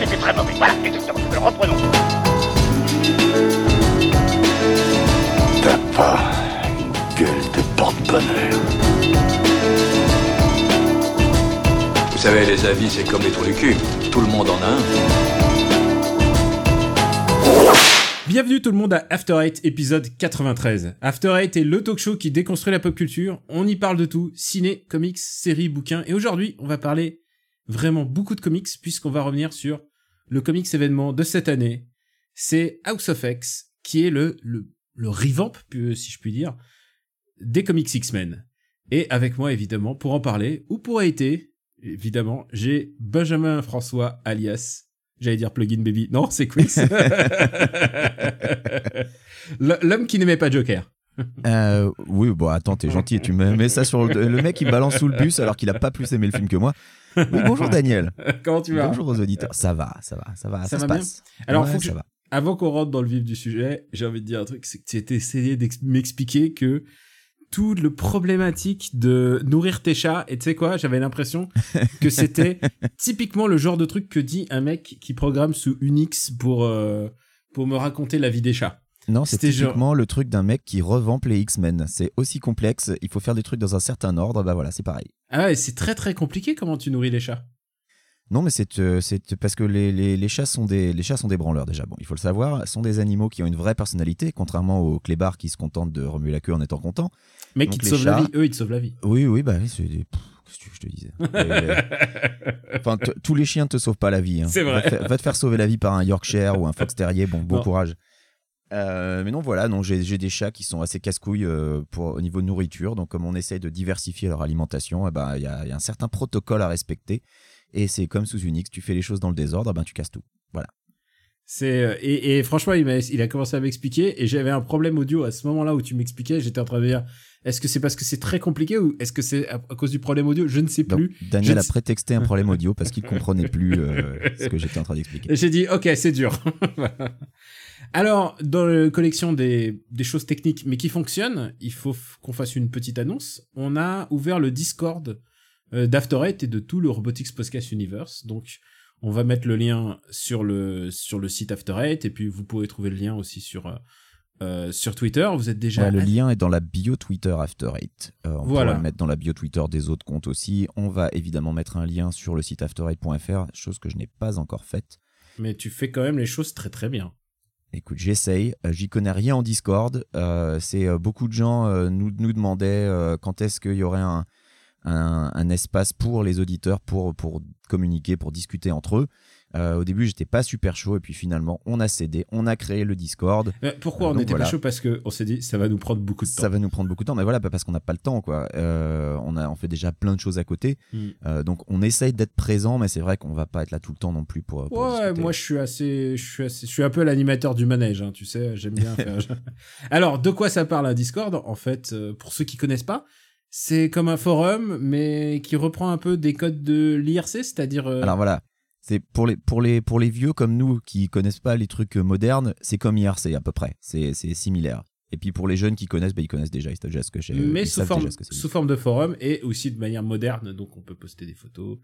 c'était très mauvais. Voilà, exactement. Alors reprenons. T'as pas une gueule de porte-bonheur. Vous savez, les avis, c'est comme les trous du cul. Tout le monde en a un. Bienvenue tout le monde à After Eight, épisode 93. After Eight est le talk show qui déconstruit la pop culture. On y parle de tout, ciné, comics, séries, bouquins. Et aujourd'hui, on va parler vraiment beaucoup de comics puisqu'on va revenir sur le comics événement de cette année. C'est House of X, qui est le, le, le revamp, si je puis dire, des comics X-Men. Et avec moi, évidemment, pour en parler, ou pour été, évidemment, j'ai Benjamin François, alias J'allais dire plugin baby. Non, c'est Quiz. L'homme qui n'aimait pas Joker. Euh, oui, bon, attends, t'es gentil, tu me mets ça sur le, le mec qui me balance sous le bus alors qu'il a pas plus aimé le film que moi. Oui, bonjour Daniel. Comment tu vas Bonjour aux auditeurs. Ça va, ça va, ça va, ça, Ça se passe. Alors, Ouais, faut que ça je- va. avant qu'on rentre dans le vif du sujet, j'ai envie de dire un truc, c'est que tu étais essayé de m'expliquer que tout le problématique de nourrir tes chats, et tu sais quoi, j'avais l'impression que c'était typiquement le genre de truc que dit un mec qui programme sous Unix pour, euh, pour me raconter la vie des chats. Non, c'est genre- typiquement le truc d'un mec qui revampe les X-Men. C'est aussi complexe, il faut faire des trucs dans un certain ordre, bah voilà, c'est pareil. Ah ouais, c'est très très compliqué comment tu nourris les chats. Non, mais c'est euh, parce que les, les, les chats sont des les chats sont des branleurs déjà. Bon, il faut le savoir, sont des animaux qui ont une vraie personnalité, contrairement aux clébards qui se contentent de remuer la queue en étant contents. Donc ils te sauvent la vie, eux, ils te sauvent la vie. Oui, oui, bah oui, c'est des... Qu'est-ce que je te disais Et- Enfin, tous les chiens te sauvent pas la vie. hein. C'est vrai. Va te, faire, va te faire sauver la vie par un Yorkshire ou un Fox Terrier. Bon, bon Non. courage. Euh, mais non, voilà, non, j'ai des chats qui sont assez casse-couilles euh, pour au niveau nourriture. Donc, comme on essaye de diversifier leur alimentation, eh ben, il y, a, il y a un certain protocole à respecter. Et c'est comme sous Unix, tu fais les choses dans le désordre, eh ben, tu casses tout. C'est euh, et, franchement, il, m'a- il a commencé à m'expliquer et j'avais un problème audio à ce moment-là où tu m'expliquais. J'étais en train de dire, est-ce que c'est parce que c'est très compliqué ou est-ce que c'est à, à cause du problème audio? Je ne sais Donc, plus. Daniel a prétexté un problème audio parce qu'il comprenait plus euh, ce que j'étais en train d'expliquer. J'ai dit, ok, c'est dur. Alors, dans la collection des, des choses techniques, mais qui fonctionnent, il faut qu'on fasse une petite annonce. On a ouvert le Discord euh, d'After Eight et de tout le Robotics Podcast Universe. Donc, on va mettre le lien sur le, sur le site After Eight et puis vous pourrez trouver le lien aussi sur, euh, sur Twitter. Vous êtes déjà... Ouais, le lien est dans la bio Twitter After Eight. Euh, on Voilà. pourra le mettre dans la bio Twitter des autres comptes aussi. On va évidemment mettre un lien sur le site after8.fr, chose que je n'ai pas encore faite. Mais tu fais quand même les choses très très bien. Écoute, j'essaye. Euh, J'y connais rien en Discord. Euh, c'est beaucoup de gens nous, nous demandaient quand est-ce qu'il y aurait un, un, un espace pour les auditeurs pour, pour communiquer, pour discuter entre eux. Euh, au début, j'étais pas super chaud et puis finalement, on a cédé, on a créé le Discord. Euh, pourquoi Euh, on donc était voilà. pas chaud Parce que on s'est dit, ça va nous prendre beaucoup de temps. Ça va nous prendre beaucoup de temps, mais voilà, parce qu'on n'a pas le temps, quoi. Euh, on a, on fait déjà plein de choses à côté. Euh, donc on essaye d'être présent, mais c'est vrai qu'on va pas être là tout le temps non plus pour. pour Ouais, moi je suis assez, je suis assez, je suis un peu l'animateur du manège, hein, tu sais, j'aime bien faire. Alors, de quoi ça parle un Discord? En fait, euh, pour ceux qui connaissent pas, c'est comme un forum, mais qui reprend un peu des codes de l'IRC, c'est-à-dire. euh, Alors voilà, c'est pour les pour les pour les vieux comme nous qui connaissent pas les trucs euh, modernes, c'est comme IRC à peu près, c'est similaire. Et puis pour les jeunes qui connaissent, bah, ils connaissent déjà, ils savent déjà ce que c'est. mais forme, sous forme de forum et aussi de manière moderne, donc on peut poster des photos,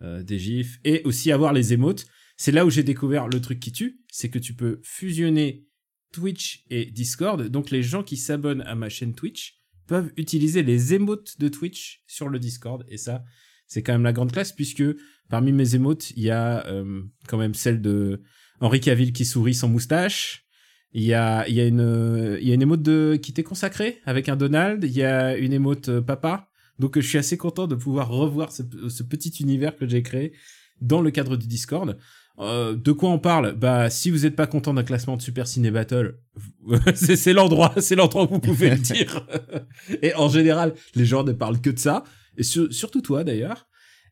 euh, des gifs et aussi avoir les émotes. C'est là où j'ai découvert le truc qui tue, c'est que tu peux fusionner Twitch et Discord. Donc les gens qui s'abonnent à ma chaîne Twitch peuvent utiliser les émotes de Twitch sur le Discord et ça, c'est quand même la grande classe puisque parmi mes émotes, il y a euh, quand même celle de Henri Cavill qui sourit sans moustache. Il y a, il y a une, il y a une émote de, qui t'est consacrée avec un Donald. Il y a une émote euh, papa. Donc je suis assez content de pouvoir revoir ce, petit univers que j'ai créé dans le cadre du Discord. Euh, de quoi on parle? Bah, si vous n'êtes pas content d'un classement de Super Ciné Battle, c'est l'endroit, c'est l'endroit où vous pouvez le dire. Et en général, les gens ne parlent que de ça, et sur- surtout toi d'ailleurs.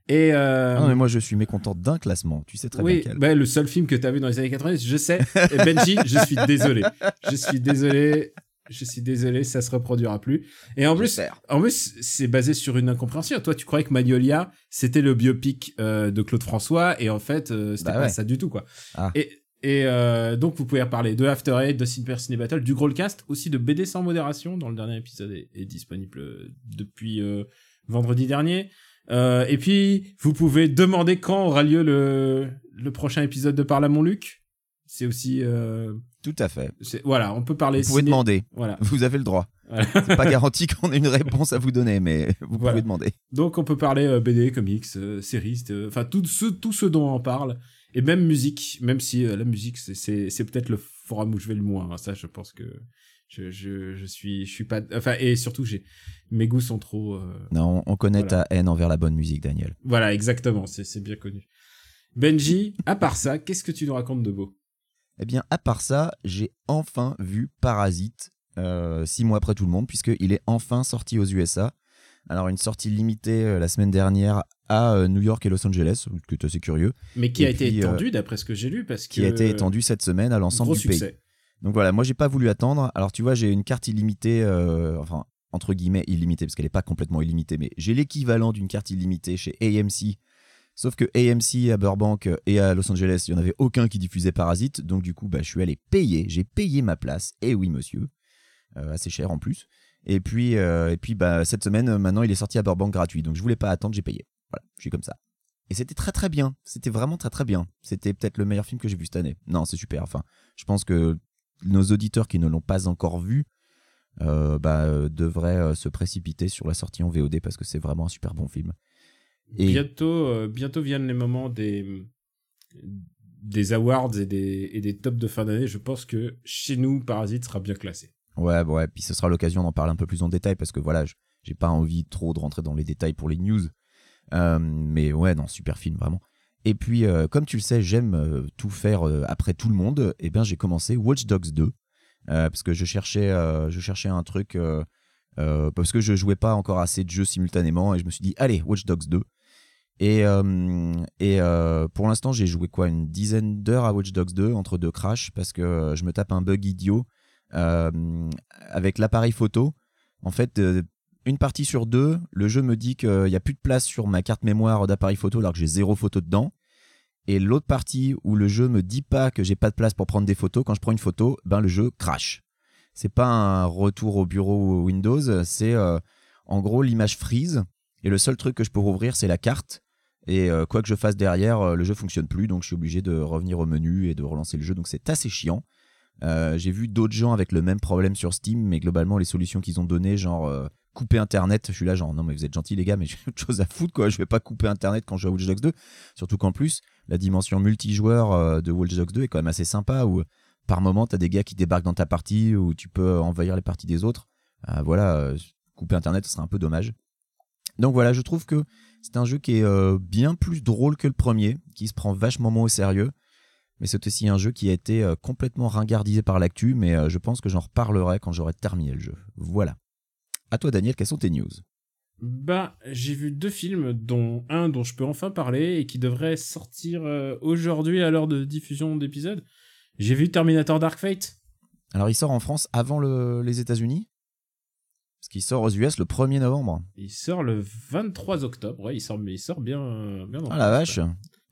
Et euh, Ah non, mais moi je suis mécontent d'un classement, tu sais très oui, bien quel. bah, le seul film que tu as vu dans les années 90, je sais. Et Benji, je suis désolé. Je suis désolé. Je suis désolé, ça se reproduira plus. Et en plus, en plus, c'est basé sur une incompréhension. Toi, tu croyais que Magnolia, c'était le biopic euh, de Claude François, et en fait, euh, c'était Bah pas ouais. ça du tout, quoi. Ah. Et Et euh, donc, vous pouvez reparler de After Eight, de Super Ciné Battle, du Growlcast, aussi de BD sans modération, dont le dernier épisode est, est disponible depuis euh, vendredi dernier. Euh, et puis, vous pouvez demander quand aura lieu le, le prochain épisode de Parle à mon Luc. C'est aussi... Euh, Tout à fait. voilà, on peut parler Vous pouvez ciné- demander. Voilà. Vous avez le droit. Voilà. C'est pas garanti qu'on ait une réponse à vous donner, mais vous Voilà. pouvez demander. Donc on peut parler euh, BD, comics, euh, séries, euh, enfin tout ce tout ce dont on parle et même musique, même si la musique c'est c'est c'est peut-être le forum où je vais le moins. hein. Ça je pense que je je je suis je suis pas enfin et surtout j'ai mes goûts sont trop euh, Non, on connaît Voilà. ta haine envers la bonne musique, Daniel. voilà exactement c'est c'est bien connu. Benji, à part ça, qu'est-ce que tu nous racontes de beau? Eh bien, à part ça, j'ai enfin vu Parasite, euh, six mois après tout le monde, puisqu'il est enfin sorti aux USA. Alors, une sortie limitée euh, la semaine dernière à New York et Los Angeles, ce qui est assez curieux, Mais qui Et a été puis, euh, étendu d'après ce que j'ai lu parce que qui a été étendu cette semaine à l'ensemble du pays. Donc voilà, moi j'ai pas voulu attendre. Alors tu vois, j'ai une carte illimitée, euh, enfin entre guillemets illimitée parce qu'elle est pas complètement illimitée, mais j'ai l'équivalent d'une carte illimitée chez AMC. Sauf que AMC à Burbank et à Los Angeles, il y en avait aucun qui diffusait Parasite, donc du coup, bah, je suis allé payer, j'ai payé ma place. Et oui, monsieur, Euh, assez cher en plus. Et puis, euh, et puis, bah, cette semaine, maintenant, il est sorti à Burbank gratuit, donc je voulais pas attendre, j'ai payé. Voilà, je suis comme ça. Et c'était très très bien. C'était vraiment très très bien. C'était peut-être le meilleur film que j'ai vu cette année. Non, c'est super. Enfin, je pense que nos auditeurs qui ne l'ont pas encore vu euh, bah, euh, devraient euh, se précipiter sur la sortie en VOD parce que c'est vraiment un super bon film. Et Bientôt, euh, bientôt viennent les moments des des awards et des, et des tops de fin d'année. Je pense que chez nous, Parasite sera bien classé. ouais, ouais, puis ce sera l'occasion d'en parler un peu plus en détail parce que voilà, je- j'ai pas envie trop de rentrer dans les détails pour les news. Euh, mais ouais, non, super film vraiment. Et puis, euh, comme tu le sais, j'aime euh, tout faire euh, après tout le monde. Et bien, j'ai commencé Watch Dogs 2 euh, parce que je cherchais, je cherchais un truc parce que je jouais pas encore assez de jeux simultanément et je me suis dit, allez, Watch Dogs 2. Et, et pour l'instant, j'ai joué quoi une dizaine d'heures à Watch Dogs 2 entre deux crashs parce que je me tape un bug idiot avec l'appareil photo. En fait, une partie sur deux, le jeu me dit qu'il n'y a plus de place sur ma carte mémoire d'appareil photo alors que j'ai zéro photo dedans. Et l'autre partie où le jeu me dit pas que j'ai pas de place pour prendre des photos, quand je prends une photo, ben le jeu crash. C'est pas un retour au bureau Windows, c'est euh, en gros l'image freeze et le seul truc que je peux rouvrir c'est la carte. Et euh, quoi que je fasse derrière, euh, le jeu fonctionne plus, donc je suis obligé de revenir au menu et de relancer le jeu, donc c'est assez chiant. J'ai vu d'autres gens avec le même problème sur Steam, mais globalement les solutions qu'ils ont données, genre couper Internet, je suis là genre non mais vous êtes gentils les gars, mais j'ai autre chose à foutre quoi, je vais pas couper Internet quand je joue à Watch Dogs 2, surtout qu'en plus la dimension multijoueur euh, de Watch Dogs 2 est quand même assez sympa où par moment t'as des gars qui débarquent dans ta partie où tu peux envahir les parties des autres. Euh, voilà, euh, couper Internet ce serait un peu dommage. Donc voilà, je trouve que c'est un jeu qui est bien plus drôle que le premier, qui se prend vachement moins au sérieux. Mais c'est aussi un jeu qui a été complètement ringardisé par l'actu, mais je pense que j'en reparlerai quand j'aurai terminé le jeu. Voilà. À toi Daniel, quelles sont tes news? Bah, j'ai vu deux films, dont un dont je peux enfin parler et qui devrait sortir euh, aujourd'hui à l'heure de diffusion d'épisode. J'ai vu Terminator Dark Fate. Alors il sort en France avant le- les États-Unis Parce qu'il sort aux US le 1er novembre. Il sort le 23 octobre. Ouais, il sort, mais il sort bien, bien en Ah la vache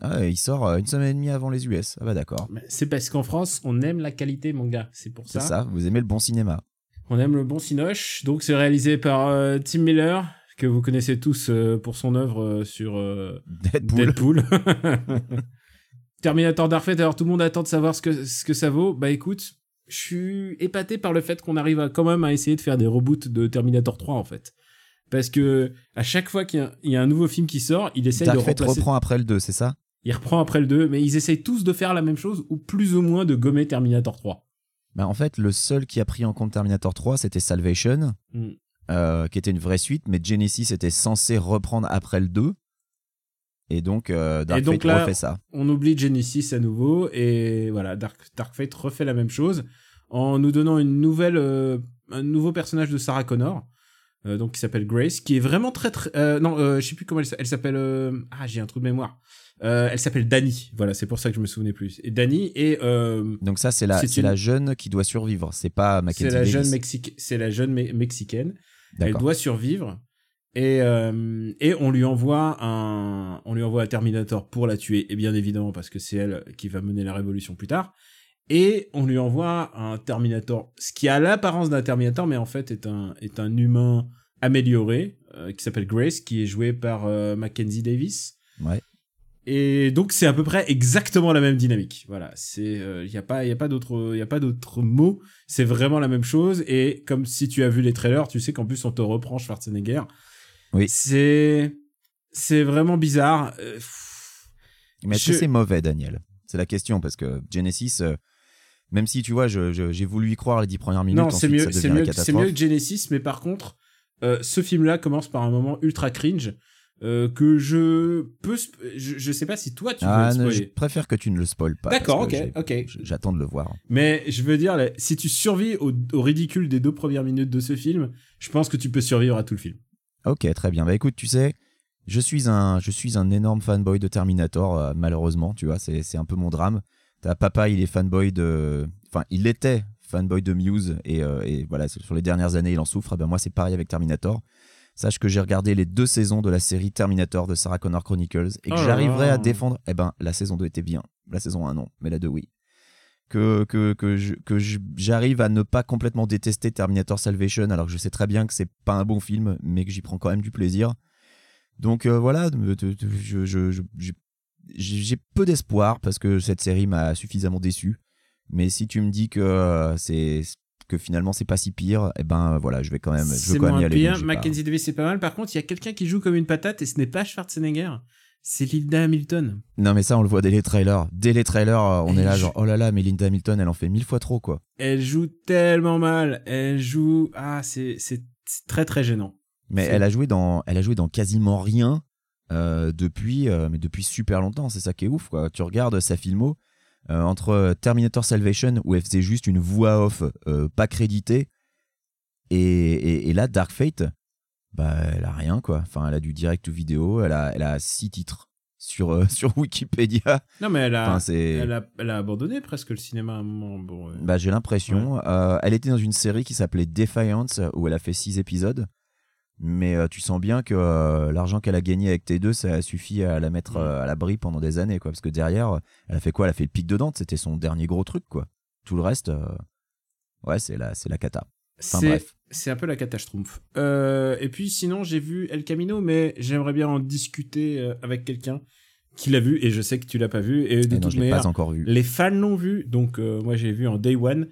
ah, Il sort euh, une semaine et demie avant les US. Ah bah d'accord. C'est parce qu'en France, on aime la qualité, mon gars. C'est pour C'est ça. ça, vous aimez le bon cinéma. On aime le bon cinoche. Donc, c'est réalisé par euh, Tim Miller, que vous connaissez tous euh, pour son œuvre euh, sur euh, Deadpool. Deadpool. Terminator Dark Fate, alors tout le monde attend de savoir ce que, ce que ça vaut. Bah écoute, je suis épaté par le fait qu'on arrive à, quand même à essayer de faire des reboots de Terminator 3 en fait. Parce que à chaque fois qu'il y, a- il y a un nouveau film qui sort, il essaye Dark de Fate remplacer. reprend après le 2, c'est ça? Il reprend après le 2, mais ils essayent tous de faire la même chose ou plus ou moins de gommer Terminator 3. bah, En fait, le seul qui a pris en compte Terminator 3, c'était Salvation. Mm. Euh, qui était une vraie suite, mais Genesis était censé reprendre après le 2. Et donc, euh, Dark Et donc Fate là- refait ça. On oublie Genesis à nouveau et voilà, Dark, Dark Fate refait la même chose en nous donnant une nouvelle, euh, un nouveau personnage de Sarah Connor, donc qui s'appelle Grace, qui est vraiment très très, non, je sais plus comment elle, s'appelle, ah j'ai un trou de mémoire, Euh, elle s'appelle Dani, voilà, c'est pour ça que je me souvenais plus. Et Dani euh, Donc ça, c'est la, C'est c'est une- la jeune qui doit survivre. C'est pas c'est Mackenzie la Davis. jeune Mexique, c'est la jeune Me- mexicaine. Elle doit survivre Et, euh, et on lui envoie un, on lui envoie un Terminator pour la tuer, et bien évidemment parce que c'est elle qui va mener la révolution plus tard. Et on lui envoie un Terminator, ce qui a l'apparence d'un Terminator, mais en fait est un, est un humain amélioré, euh, qui s'appelle Grace, qui est joué par euh, Mackenzie Davis. Ouais. Et donc c'est à peu près exactement la même dynamique. Voilà, c'est il y a pas il y a pas d'autre il y a pas d'autres mots, c'est vraiment la même chose et comme si tu as vu les trailers, tu sais qu'en plus on te reprend Schwarzenegger. Oui. C'est c'est vraiment bizarre. Euh, Mais est-ce que Je- c'est mauvais, Daniel? C'est la question, parce que Genesis, euh, même si tu vois, j'ai voulu y croire les dix premières minutes, non, c'est mieux mieux mieux que Genesis mais par contre euh, ce film-là commence par un moment ultra cringe euh, que je peux je, je sais pas si toi tu Ah, veux le ne, spoiler. je préfère que tu ne le spoiles pas. D'accord, ok, ok. J'attends de le voir. Mais je veux dire, là, si tu survis au, au ridicule des deux premières minutes de ce film, je pense que tu peux survivre à tout le film. Ok, très bien. Bah écoute, tu sais, je suis un, je suis un énorme fanboy de Terminator, euh, malheureusement, tu vois, c'est un peu mon drame. T'as papa, il est fanboy de. Enfin, il était fanboy de Muse, et, euh, et voilà, sur les dernières années, il en souffre. Eh ben moi, c'est pareil avec Terminator. Sache que j'ai regardé les deux saisons de la série Terminator de Sarah Connor Chronicles et que Oh j'arriverai à défendre. Eh ben, la saison 2 était bien. La saison 1, non, mais la 2, oui. Que, que, que, j'arrive à ne pas complètement détester Terminator Salvation, alors que je sais très bien que c'est pas un bon film, mais que j'y prends quand même du plaisir. Donc euh, voilà, je- je- j'ai peu d'espoir parce que cette série m'a suffisamment déçu. Mais si tu me dis que euh, c'est que finalement c'est pas si pire, eh ben voilà, je vais quand même, je veux quand même y moins aller. pire. donc Mackenzie Davis, c'est pas mal. Par contre, il y a quelqu'un qui joue comme une patate et ce n'est pas Schwarzenegger. C'est Linda Hamilton. Non mais ça on le voit dès les trailers. Dès les trailers, euh, on Elle est là joue- genre oh là là, mais Linda Hamilton, elle en fait mille fois trop quoi. Elle joue tellement mal. Elle joue. Ah, c'est c'est très très gênant. Mais elle a joué dans, elle a joué dans quasiment rien euh, depuis, euh, mais depuis super longtemps. C'est ça qui est ouf, quoi. Tu regardes sa filmo entre Terminator Salvation où elle faisait juste une voix off euh, pas créditée et, et, et là Dark Fate, bah elle a rien quoi. Enfin, elle a du direct vidéo, elle a, elle a six titres sur euh, sur Wikipédia. Non, mais elle a. Enfin. Elle a, elle a abandonné presque le cinéma à un moment. Bon. Bah, j'ai l'impression. Euh, elle était dans une série qui s'appelait Defiance, où elle a fait six épisodes. Mais euh, tu sens bien que euh, l'argent qu'elle a gagné avec T2, ça a suffi à la mettre Mm. euh, à l'abri pendant des années, quoi. Parce que derrière, elle a fait quoi? Elle a fait le pic de Dante, c'était son dernier gros truc, quoi. Tout le reste, ouais, c'est la, c'est la cata. Enfin, bref. c'est un peu la catastrophe. Euh, et puis sinon, j'ai vu El Camino, mais j'aimerais bien en discuter avec quelqu'un qui l'a vu et je sais que tu l'as pas vu. Et de Et non, je l'ai manière, pas encore vu. les fans l'ont vu. Donc moi, j'ai vu en Day One.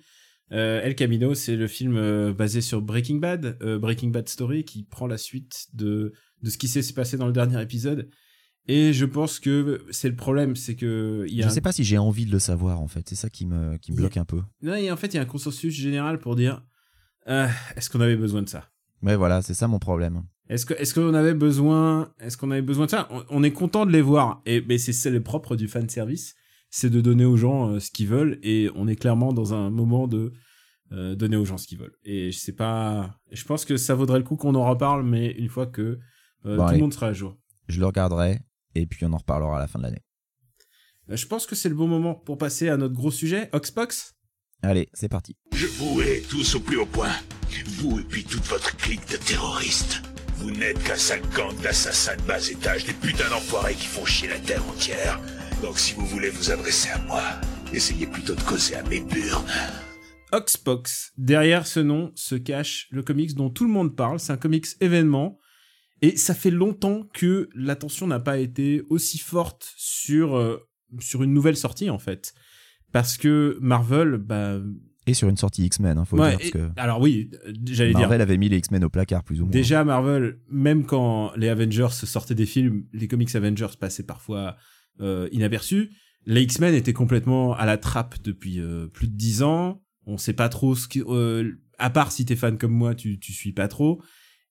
Euh, El Camino, c'est le film euh, basé sur Breaking Bad, euh, Breaking Bad Story, qui prend la suite de de ce qui s'est passé dans le dernier épisode. Et je pense que c'est le problème, c'est que il y a Je un- sais pas si j'ai envie de le savoir, en fait. C'est ça qui me, qui me a- bloque un peu. Non, et en fait, il y a un consensus général pour dire euh, est-ce qu'on avait besoin de ça? Mais voilà, c'est ça mon problème. Est-ce que est-ce qu'on avait besoin est-ce qu'on avait besoin de ça? On, on est content de les voir et mais c'est c'est le propre du fan service, c'est de donner aux gens euh, ce qu'ils veulent et on est clairement dans un moment de euh, donner aux gens ce qu'ils veulent. Et je sais pas je pense que ça vaudrait le coup qu'on en reparle mais une fois que euh, Bon, tout allez. le monde sera à jour. Je le regarderai, et puis on en reparlera à la fin de l'année. Euh, Je pense que c'est le bon moment pour passer à notre gros sujet, Oxbox. Allez, c'est parti. Je vous hais tous au plus haut point. Vous et puis toute votre clique de terroristes. Vous n'êtes qu'un sale gang d'assassins de bas étage, des putains d'enfoirés qui font chier la terre entière. Donc si vous voulez vous adresser à moi, essayez plutôt de causer à mes burnes. Oxbox. Derrière ce nom se cache le comics dont tout le monde parle. C'est un comics événement. Et ça fait longtemps que l'attention n'a pas été aussi forte sur, euh, sur une nouvelle sortie, en fait. Parce que Marvel, bah. Et sur une sortie X-Men, hein, faut ouais, le dire, parce que alors oui, j'allais dire. Marvel avait mis les X-Men au placard, plus ou moins. Déjà, Marvel, même quand les Avengers sortaient des films, les comics Avengers passaient parfois euh, inaperçus. Les X-Men étaient complètement à la trappe depuis euh, plus de dix ans. On sait pas trop ce qui, euh, à part si t'es fan comme moi, tu tu suis pas trop.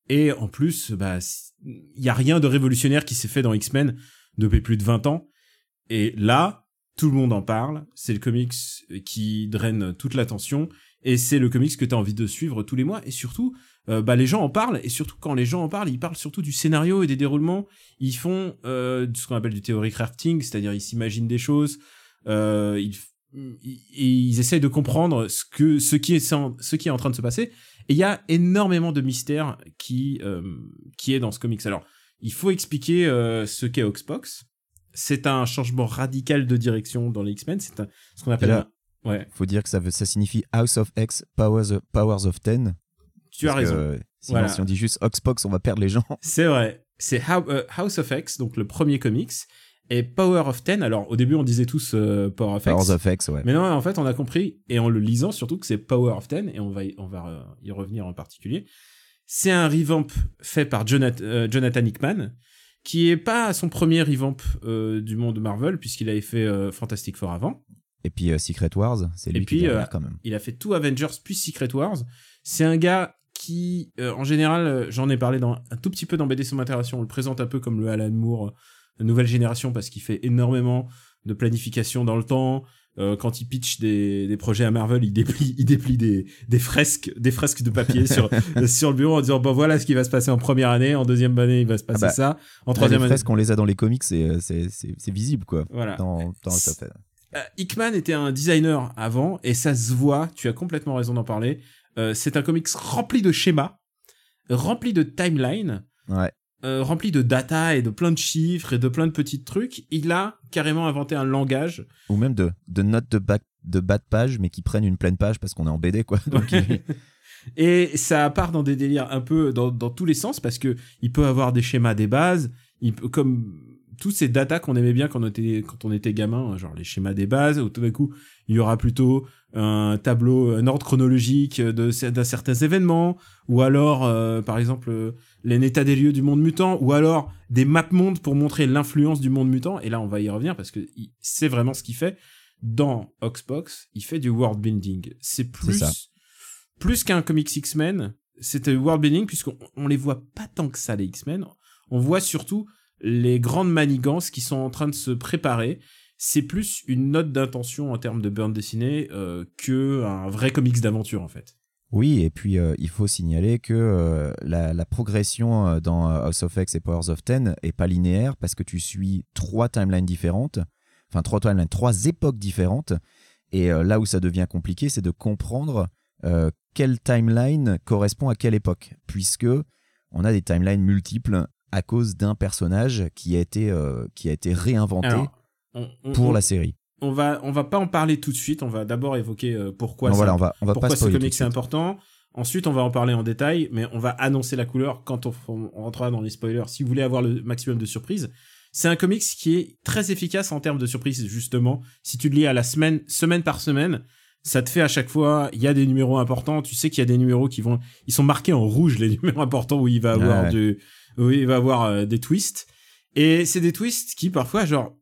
Et en plus, bah, il y a rien de révolutionnaire qui s'est fait dans X-Men depuis plus de 20 ans. Et là, tout le monde en parle. C'est le comics qui draine toute l'attention. Et c'est le comics que tu as envie de suivre tous les mois. Et surtout, euh, bah, les gens en parlent. Et surtout, quand les gens en parlent, ils parlent surtout du scénario et des déroulements. Ils font euh, ce qu'on appelle du theory crafting, c'est-à-dire ils s'imaginent des choses. Euh, ils, ils, ils essayent de comprendre ce que ce qui est en- ce qui est en train de se passer Et il y a énormément de mystères qui, euh, qui est dans ce comics. Alors, il faut expliquer euh, ce qu'est Oxbox. C'est un changement radical de direction dans les X-Men. C'est ce qu'on appelle. Ouais, Faut dire que ça, veut, ça signifie House of X, Powers of, Powers of Ten. tu as que, raison. sinon, Voilà. si on dit juste Oxbox, on va perdre les gens. C'est vrai. C'est euh, House of X, donc le premier comics, et Power of Ten. Alors, au début, on disait tous euh, Power of X. Powers of X, ouais. Mais non, en fait, on a compris, et en le lisant surtout, que c'est Power of Ten, et on va y, on va euh, y revenir en particulier. C'est un revamp fait par Jonathan, euh, Jonathan Hickman, qui est pas son premier revamp euh, du monde Marvel, puisqu'il avait fait Fantastic Four avant. Et puis euh, Secret Wars, c'est Et lui puis, qui est derrière, euh, quand même. Il a fait tout Avengers puis Secret Wars. C'est un gars qui, euh, en général, euh, j'en ai parlé dans, un tout petit peu dans BD Somme Interaction, on le présente un peu comme le Alan Moore, euh, nouvelle génération, parce qu'il fait énormément de planification dans le temps. Euh, quand il pitch des, des projets à Marvel, il déplie, il déplie des, des fresques, des fresques de papier sur, sur le bureau en disant bon voilà ce qui va se passer en première année, en deuxième année il va se passer bah, ça, en troisième les année. fresques, on les a dans les comics, c'est euh, c'est- c'est- c'est visible, quoi. Voilà. Dans, dans House Euh, Hickman était un designer avant et ça se voit, tu as complètement raison d'en parler. Euh, c'est un comics rempli de schémas, rempli de timelines, Ouais. euh, rempli de data et de plein de chiffres et de plein de petits trucs. Il a carrément inventé un langage. Ou même de, de notes de, bac, de bas de page, mais qui prennent une pleine page parce qu'on est en BD, quoi. Donc, il- et ça part dans des délires un peu dans, dans tous les sens parce que il peut avoir des schémas des bases, il peut, comme tous ces datas qu'on aimait bien quand on était quand on était gamin, genre les schémas des bases, où tout d'un coup il y aura plutôt un tableau, un ordre chronologique de d'un certains événements, ou alors euh, par exemple euh, les états des lieux du monde mutant, ou alors des maps mondes pour montrer l'influence du monde mutant. Et là on va y revenir parce que c'est vraiment ce qu'il fait dans Oxbox. Il fait du world building. C'est plus ça. plus qu'un comics X-Men, c'était world building puisqu'on on les voit pas tant que ça les X-Men. On voit surtout les grandes manigances qui sont en train de se préparer. C'est plus une note d'intention en termes de bande dessinée euh, que un vrai comics d'aventure en fait. Oui, et puis euh, il faut signaler que euh, la, la progression euh, dans House of X et Powers of Ten est pas linéaire parce que tu suis trois timelines différentes, enfin trois timelines, trois époques différentes. Et là où ça devient compliqué, c'est de comprendre quelle timeline correspond à quelle époque, puisque on a des timelines multiples à cause d'un personnage qui a été euh, qui a été réinventé Alors, on, on- pour on- la série. on va on va pas en parler tout de suite. On va d'abord évoquer euh, pourquoi Non, ça- voilà, on va on va pourquoi ce comic c'est important. Ensuite, on va en parler en détail, mais on va annoncer la couleur quand on, rentrera dans les spoilers. Si vous voulez avoir le maximum de surprises, c'est un comics qui est très efficace en termes de surprises, justement. Si tu le lis à la semaine, semaine par semaine, ça te fait à chaque fois, il y a des numéros importants. Tu sais qu'il y a des numéros qui vont, ils sont marqués en rouge, les numéros importants où il va avoir Ouais. du, où il va avoir euh, des twists. Et c'est des twists qui parfois, genre,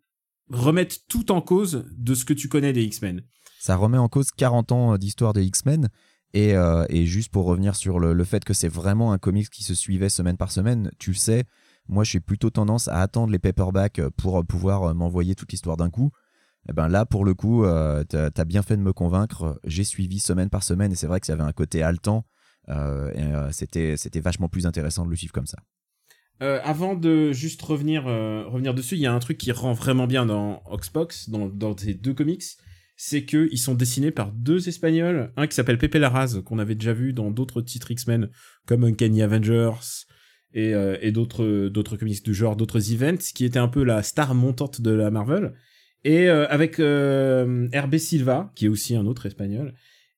remettent tout en cause de ce que tu connais des X-Men. ça remet en cause 40 ans d'histoire des X-Men. Et, euh, juste pour revenir sur le, fait que c'est vraiment un comics qui se suivait semaine par semaine, tu le sais, moi j'ai plutôt tendance à attendre les paperbacks pour pouvoir euh, m'envoyer toute l'histoire d'un coup. Et ben là, pour le coup, euh, t'as as bien fait de me convaincre. J'ai suivi semaine par semaine et c'est vrai que ça avait un côté haletant. euh, euh, c'était vachement plus intéressant de le suivre comme ça. Euh, avant de juste revenir euh, revenir dessus, il y a un truc qui rend vraiment bien dans Oxbox, dans, dans ces deux comics, c'est que ils sont dessinés par deux Espagnols, un qui s'appelle Pepe Larraz, qu'on avait déjà vu dans d'autres titres X-Men, comme Uncanny Avengers et, euh, et d'autres d'autres comics du genre, d'autres events, qui était un peu la star montante de la Marvel, et euh, avec euh, RB Silva, qui est aussi un autre Espagnol.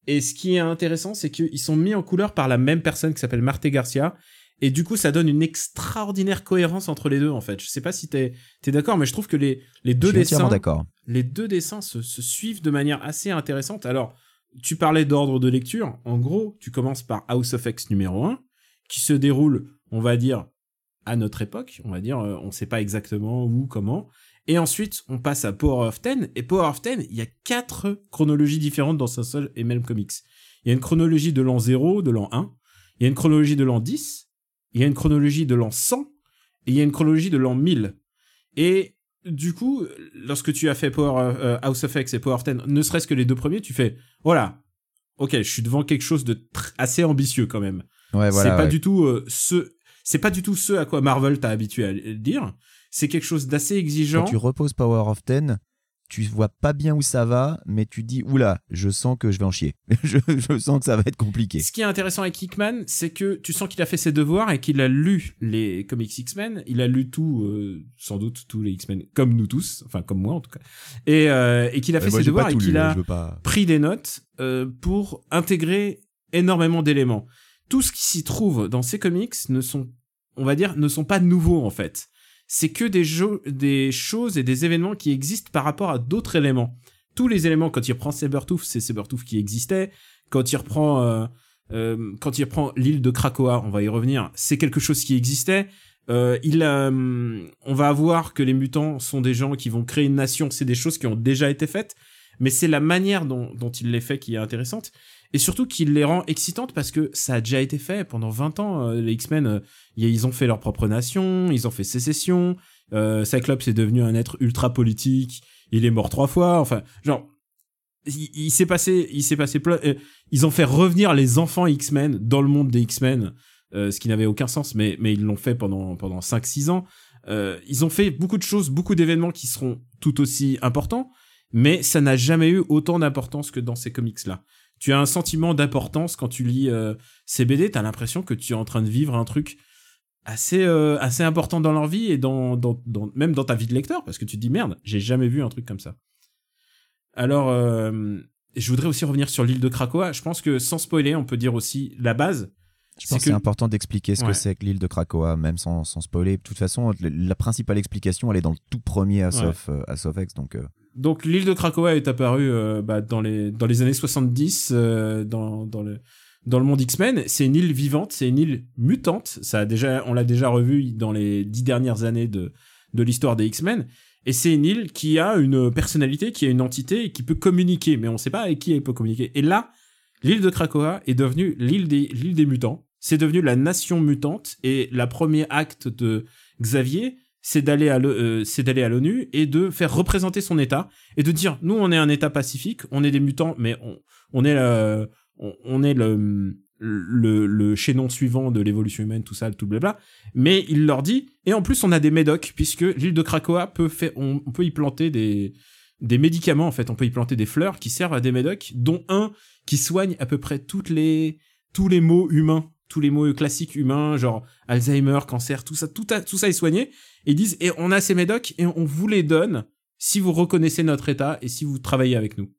Et ce qui est intéressant, c'est qu'ils sont mis en couleur par la même personne qui s'appelle Marte Garcia, et du coup, ça donne une extraordinaire cohérence entre les deux, en fait. Je sais pas si t'es es, d'accord, mais je trouve que les, les deux dessins, les deux dessins se, se suivent de manière assez intéressante. Alors, tu parlais d'ordre de lecture. En gros, tu commences par House of X numéro 1, qui se déroule, on va dire, à notre époque. On va dire, euh, on sait pas exactement où, comment. Et ensuite, on passe à Power of Ten. Et Power of Ten, il y a quatre chronologies différentes dans un seul et même comics. Il y a une chronologie de l'an 0, de l'an 1. Il y a une chronologie de l'an 10. Il y a une chronologie de l'an 100. Et il y a une chronologie de l'an 1000. Et du coup, lorsque tu as fait Power euh, House of X et Power of Ten, ne serait-ce que les deux premiers, tu fais, voilà, ok, je suis devant quelque chose de assez ambitieux quand même. Ouais, voilà, c'est pas ouais. du tout euh, ce, c'est pas du tout ce à quoi Marvel t'a habitué à le dire. C'est quelque chose d'assez exigeant. Quand tu reposes Power of Ten, tu vois pas bien où ça va, mais tu dis oula, je sens que je vais en chier. je, je sens que ça va être compliqué. Ce qui est intéressant avec Hickman, c'est que tu sens qu'il a fait ses devoirs et qu'il a lu les comics X-Men. Il a lu tout, euh, sans doute tous les X-Men, comme nous tous, enfin comme moi en tout cas, et, euh, et qu'il a Euh, fait moi, ses devoirs et qu'il hein, a veux pas- pris des notes euh, pour intégrer énormément d'éléments. Tout ce qui s'y trouve dans ces comics ne sont, on va dire, ne sont pas nouveaux en fait. C'est que des, des choses et des événements qui existent par rapport à d'autres éléments. Tous les éléments, quand il reprend Sabertooth, c'est Sabertooth qui existait. Quand il reprend, euh, euh, quand il reprend l'île de Krakoa, on va y revenir, c'est quelque chose qui existait. Euh, il hum, on va avoir que les mutants sont des gens qui vont créer une nation, c'est des choses qui ont déjà été faites, mais c'est la manière dont, dont il les fait qui est intéressante, et surtout qu'il les rend excitantes parce que ça a déjà été fait pendant 20 ans, euh, les X-Men, euh, ils ont fait leur propre nation, ils ont fait sécession, euh, Cyclops est devenu un être ultra politique, il est mort trois fois, enfin, genre, il, s'est passé, il s'est passé plein, euh, ils ont fait revenir les enfants X-Men dans le monde des X-Men, euh, ce qui n'avait aucun sens, mais, mais ils l'ont fait pendant, pendant 5-6 ans. Ils ont fait beaucoup de choses, beaucoup d'événements qui seront tout aussi importants, mais ça n'a jamais eu autant d'importance que dans ces comics-là. Tu as un sentiment d'importance quand tu lis euh, ces BD, t'as l'impression que tu es en train de vivre un truc assez euh, assez important dans leur vie et dans, dans, dans même dans ta vie de lecteur parce que tu te dis merde, j'ai jamais vu un truc comme ça. Alors euh, je voudrais aussi revenir sur l'île de Krakoa. Je pense que sans spoiler, on peut dire aussi la base. Je pense que c'est important d'expliquer ce Ouais. que c'est que l'île de Krakoa, même sans, sans spoiler. De toute façon, la principale explication, elle est dans le tout premier House, Ouais. of, euh, House of X. Donc, euh, Donc l'île de Krakoa est apparue euh, bah, dans les dans les années 70 euh, dans dans le dans le monde X-Men. C'est une île vivante, c'est une île mutante. Ça a déjà on l'a déjà revu dans les dix dernières années de de l'histoire des X-Men. Et c'est une île qui a une personnalité, qui a une entité et qui peut communiquer, mais on sait pas avec qui elle peut communiquer. Et là, l'île de Krakoa est devenue l'île des l'île des mutants. C'est devenu la nation mutante et la premier acte de Xavier, c'est d'aller à l'O- euh, c'est d'aller à l'ONU et de faire représenter son État et de dire nous on est un État pacifique, on est des mutants, mais on, on est le, on, est le, le le chaînon suivant de l'évolution humaine, tout ça, tout blabla. Mais il leur dit et en plus on a des médocs puisque l'île de Krakoa peut faire, on, peut y planter des des médicaments en fait, on peut y planter des fleurs qui servent à des médocs, dont un qui soigne à peu près toutes les tous les maux humains, tous les maux classiques humains, genre Alzheimer, cancer, tout ça, tout, a- tout ça est soigné. Ils disent, et on a ces médocs et on vous les donne si vous reconnaissez notre état et si vous travaillez avec nous.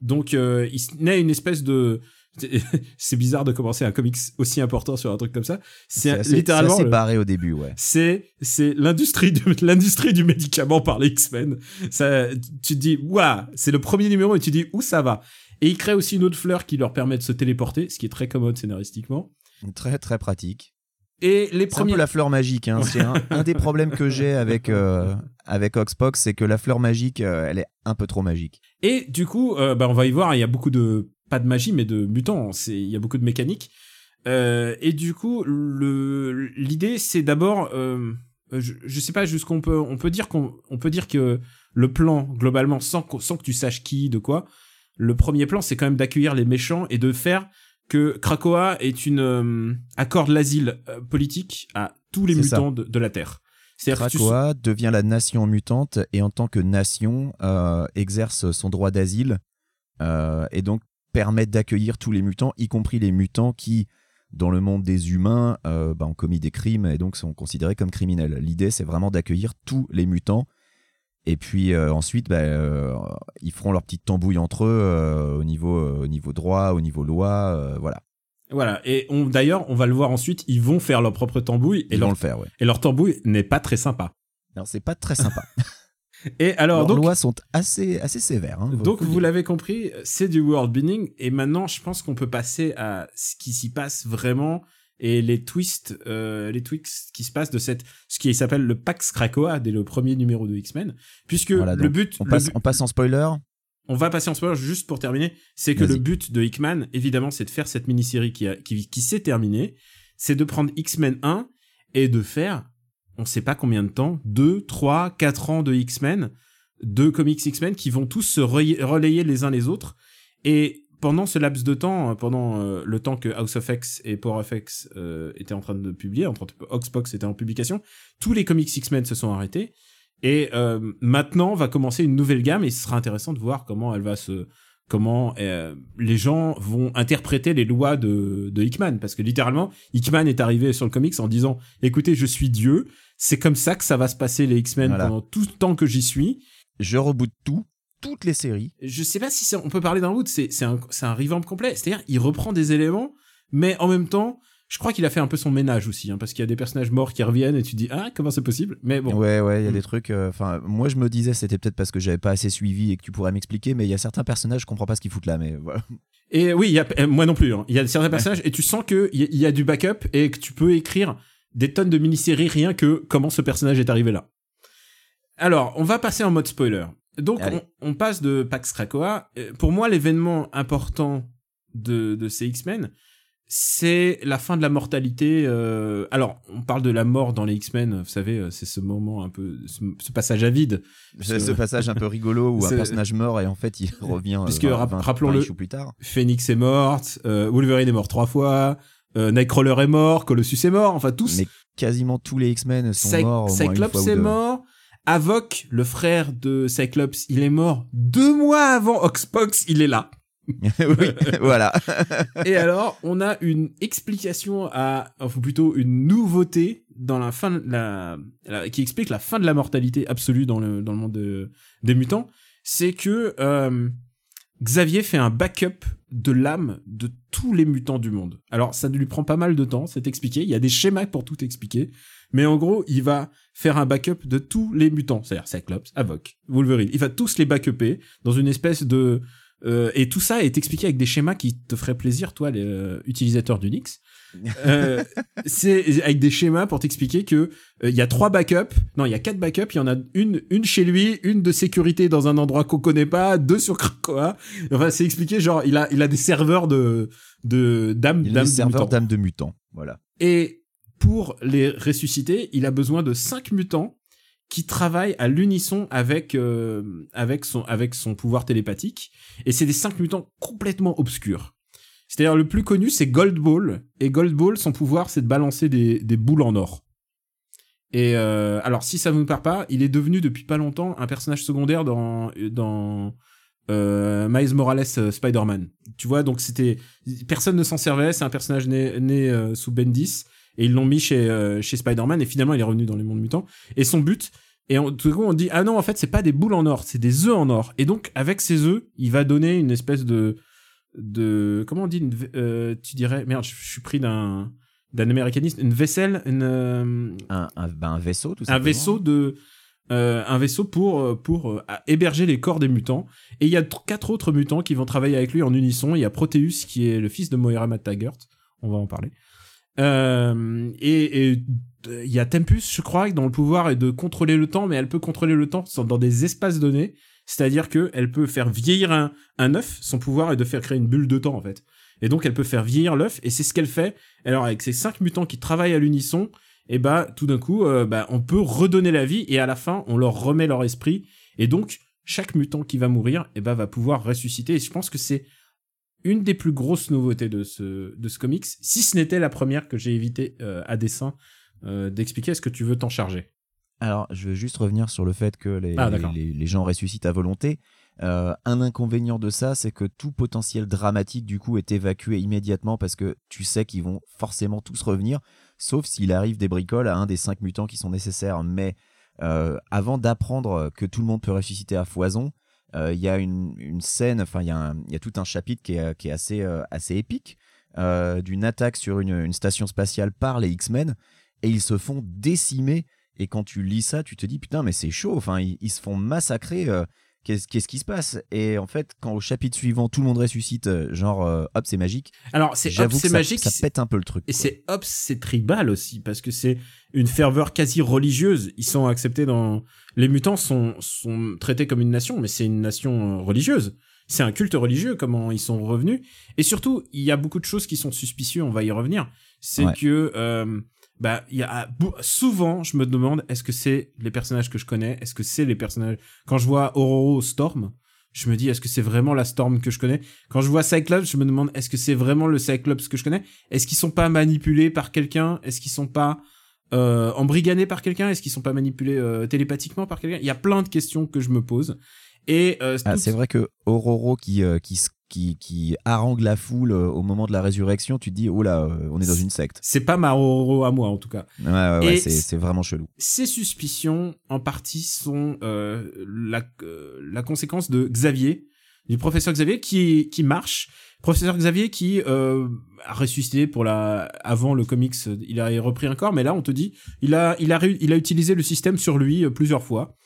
Donc, euh, il naît une espèce de... C'est bizarre de commencer un comics aussi important sur un truc comme ça. C'est littéralement... c'est barré au début, ouais. c'est c'est l'industrie du l'industrie du médicament par les X-Men. Ça tu te dis waouh, c'est le premier numéro et tu dis où ça va? Et il crée aussi une autre fleur qui leur permet de se téléporter, ce qui est très commode scénaristiquement. Très, très pratique. Et les C'est un premiers peu la fleur magique. Hein. C'est un, un des problèmes que j'ai avec, euh, avec Oxpox, c'est que la fleur magique, euh, elle est un peu trop magique. Et du coup, euh, bah, on va y voir, il y a beaucoup de pas de magie, mais de mutants. Il y a beaucoup de mécanique. Euh, et du coup, l'idée, c'est d'abord, euh, je, je sais pas jusqu'on peut, on peut dire qu'on, on peut dire que le plan globalement, sans sans que tu saches qui, de quoi, le premier plan, c'est quand même d'accueillir les méchants et de faire que Krakoa est une euh, accorde l'asile euh, politique à tous les mutants de, de la Terre. Tu- Krakoa devient la nation mutante et en tant que nation euh, exerce son droit d'asile euh, et donc permet d'accueillir tous les mutants, y compris les mutants qui, dans le monde des humains, bah, ont commis des crimes et donc sont considérés comme criminels. L'idée, c'est vraiment d'accueillir tous les mutants. Et puis euh, ensuite, bah, euh, ils feront leur petite tambouille entre eux euh, au, niveau, au niveau droit, au niveau loi, voilà. Voilà. Et d'ailleurs, on va le voir ensuite, ils vont faire leur propre tambouille et Ils leur, vont le faire, ouais. et leur tambouille n'est pas très sympa. Alors, c'est pas très sympa. Et alors, Leurs donc, lois sont assez, assez sévères. hein, donc vous l'avez compris, c'est du world building. Et maintenant, je pense qu'on peut passer à ce qui s'y passe vraiment et les twists, euh, les twists qui se passent de cette, ce qui s'appelle le Pax Krakoa dès le premier numéro de X-Men. Puisque Voilà, le but, On le passe, but- on passe en spoiler. on va passer en spoiler juste pour terminer. C'est que le but de Hickman, évidemment, c'est de faire cette mini-série qui, a- qui, qui s'est terminée. C'est de prendre X-Men 1 et de faire, on sait pas combien de temps, 2, 3, 4 ans de X-Men, deux comics X-Men qui vont tous se re- relayer les uns les autres. Et pendant ce laps de temps, euh, pendant euh, le temps que House of X et Power of X euh, étaient en train de publier, entre Oxbox était en publication, tous les comics X-Men se sont arrêtés. Et maintenant va commencer une nouvelle gamme et ce sera intéressant de voir comment elle va se comment euh, les gens vont interpréter les lois de, de Hickman parce que littéralement Hickman est arrivé sur le comics en disant écoutez je suis Dieu c'est comme ça que ça va se passer les X-Men Voilà. pendant tout le temps que j'y suis Je reboot tout, toutes les séries. je sais pas si on peut parler d'un route, c'est un revamp complet. C'est-à-dire, il reprend des éléments, mais en même temps, je crois qu'il a fait un peu son ménage aussi, hein, parce qu'il y a des personnages morts qui reviennent et tu dis ah comment c'est possible? Mais bon, Ouais, ouais, il y a Mm. des trucs. euh, Enfin, moi, je me disais, c'était peut-être parce que j'avais pas assez suivi et que tu pourrais m'expliquer, mais il y a certains personnages, je comprends pas ce qu'ils foutent là, mais voilà. et oui, il y a euh, moi non plus. hein. Il y a certains personnages et tu sens que il y, y a du backup et que tu peux écrire des tonnes de mini-séries rien que comment ce personnage est arrivé là. Alors, on va passer en mode spoiler. Donc, on, on passe de Pax Krakoa. Euh, Pour moi, l'événement important de, de ces X-Men, c'est la fin de la mortalité. euh, Alors, on parle de la mort dans les X-Men, vous savez, euh, c'est ce moment un peu, ce, ce passage à vide. C'est ce passage un peu rigolo où un personnage meurt et en fait il revient. euh, Parce que, 20, rap- 20, rappelons-le- 20 issues plus tard. Phoenix est morte, euh, Wolverine est mort trois fois, euh, Nightcrawler est mort, Colossus est mort, enfin tous. Mais quasiment tous les X-Men sont Cy- morts. Cyclops est mort. Avoc, le frère de Cyclops, il est mort deux mois avant Oxbox, il est là. oui, voilà. Et alors, on a une explication à, enfin plutôt une nouveauté dans la fin de la, la- qui explique la fin de la mortalité absolue dans le dans le monde de- des mutants. C'est que euh, Xavier fait un backup de l'âme de tous les mutants du monde. Alors, ça lui prend pas mal de temps, c'est expliqué. Il y a des schémas pour tout expliquer. Mais en gros, il va faire un backup de tous les mutants. C'est-à-dire Cyclops, Avoc, Wolverine. Il va tous les backuper dans une espèce de... euh, et tout ça est expliqué avec des schémas qui te feraient plaisir, toi, les euh, utilisateurs d'Unix. Euh, c'est avec des schémas pour t'expliquer que euh, il y a trois backups. Non, il y a quatre backups. Il y en a une, une chez lui, une de sécurité dans un endroit qu'on connaît pas, deux sur Krakoa. Enfin, c'est expliqué genre il a il a des serveurs de de d'âmes de serveurs mutants. d'âmes de mutants. Voilà. Et pour les ressusciter, il a besoin de cinq mutants qui travaillent à l'unisson avec euh, avec son avec son pouvoir télépathique. Et c'est des cinq mutants complètement obscurs. C'est-à-dire le plus connu, c'est Gold Ball. Et Gold Ball, son pouvoir, c'est de balancer des, des boules en or. Et euh, alors, si ça ne vous parle pas, il est devenu depuis pas longtemps un personnage secondaire dans dans euh, Miles Morales euh, Spider-Man. Tu vois, donc c'était personne ne s'en servait. C'est un personnage né, né euh, sous Bendis et ils l'ont mis chez euh, chez Spider-Man et finalement il est revenu dans les mondes mutants. Et son but et on, tout d'un coup on dit ah non en fait c'est pas des boules en or, c'est des œufs en or. Et donc avec ces œufs, il va donner une espèce de de comment on dit une euh, tu dirais merde je, je suis pris d'un d'un américanisme une vaisselle une euh, Un, un, ben, un vaisseau, tout un simplement. vaisseau de euh, un vaisseau pour pour euh, héberger les corps des mutants et il y a tr- quatre autres mutants qui vont travailler avec lui en unisson il y a Proteus qui est le fils de Moira McTaggart on va en parler euh, et euh, il y a Tempus je crois dont le pouvoir est de contrôler le temps mais elle peut contrôler le temps dans des espaces donnés. C'est-à-dire que elle peut faire vieillir un un œuf son pouvoir est de faire créer une bulle de temps en fait. Et donc elle peut faire vieillir l'œuf et c'est ce qu'elle fait. Alors avec ces cinq mutants qui travaillent à l'unisson et bah tout d'un coup euh, bah, on peut redonner la vie et à la fin on leur remet leur esprit. Et donc chaque mutant qui va mourir et bah va pouvoir ressusciter. Et je pense que c'est une des plus grosses nouveautés de ce de ce comics si ce n'était la première que j'ai évité euh, à dessein euh, d'expliquer est-ce que tu veux t'en charger Alors, je veux juste revenir sur le fait que les, Ah, les, les- gens ressuscitent à volonté. Euh, un inconvénient de ça, c'est que tout potentiel dramatique, du coup, est évacué immédiatement parce que tu sais qu'ils vont forcément tous revenir, sauf s'il arrive des bricoles à un des cinq mutants qui sont nécessaires. Mais avant d'apprendre que tout le monde peut ressusciter à foison, il y a une, une scène, enfin, il y, y a tout un chapitre qui est, qui est assez, euh, assez épique euh, d'une attaque sur une, station spatiale par les X-Men et ils se font décimer. Et quand tu lis ça, tu te dis putain, mais c'est chaud. Enfin, ils se font massacrer. Qu'est-ce qui se passe? Et en fait, quand au chapitre suivant, tout le monde ressuscite, euh, genre euh, hop, c'est magique. alors c'est hop c'est ça- magique ça, pète un peu le truc. Et c'est hop, c'est tribal aussi parce que c'est une ferveur quasi religieuse. Ils sont acceptés dans les mutants sont sont traités comme une nation, mais c'est une nation euh, religieuse. C'est un culte religieux comment ils sont revenus. Et surtout, il y a beaucoup de choses qui sont suspicieuses. On va y revenir. C'est Ouais. que euh, bah il y a bou- souvent, je me demande est-ce que c'est les personnages que je connais? Est-ce que c'est les personnages? Quand je vois Aurora Storm je me dis, est-ce que c'est vraiment la Storm que je connais? Quand je vois Cyclops, je me demande, est-ce que c'est vraiment le Cyclops que je connais? Est-ce qu'ils sont pas manipulés par quelqu'un? Est-ce qu'ils sont pas euh, embrigadés par quelqu'un? Est-ce qu'ils sont pas manipulés euh, télépathiquement par quelqu'un? Il y a plein de questions que je me pose. Et euh, Ah, c'est vrai que Ororo qui, euh, qui, s- qui, qui harangue la foule euh, au moment de la résurrection, tu te dis, oh là, euh, on est dans une secte. c'est pas Maroro à moi en tout cas. Ouais, ouais, ouais, c'est vraiment chelou. Ces suspicions, en partie, sont euh, la, euh, la conséquence de Xavier, du professeur Xavier, qui, qui marche. Professeur Xavier qui euh, a ressuscité pour la avant le comics, il a repris un corps, mais là on te dit, il a il a il a utilisé le système sur lui plusieurs fois.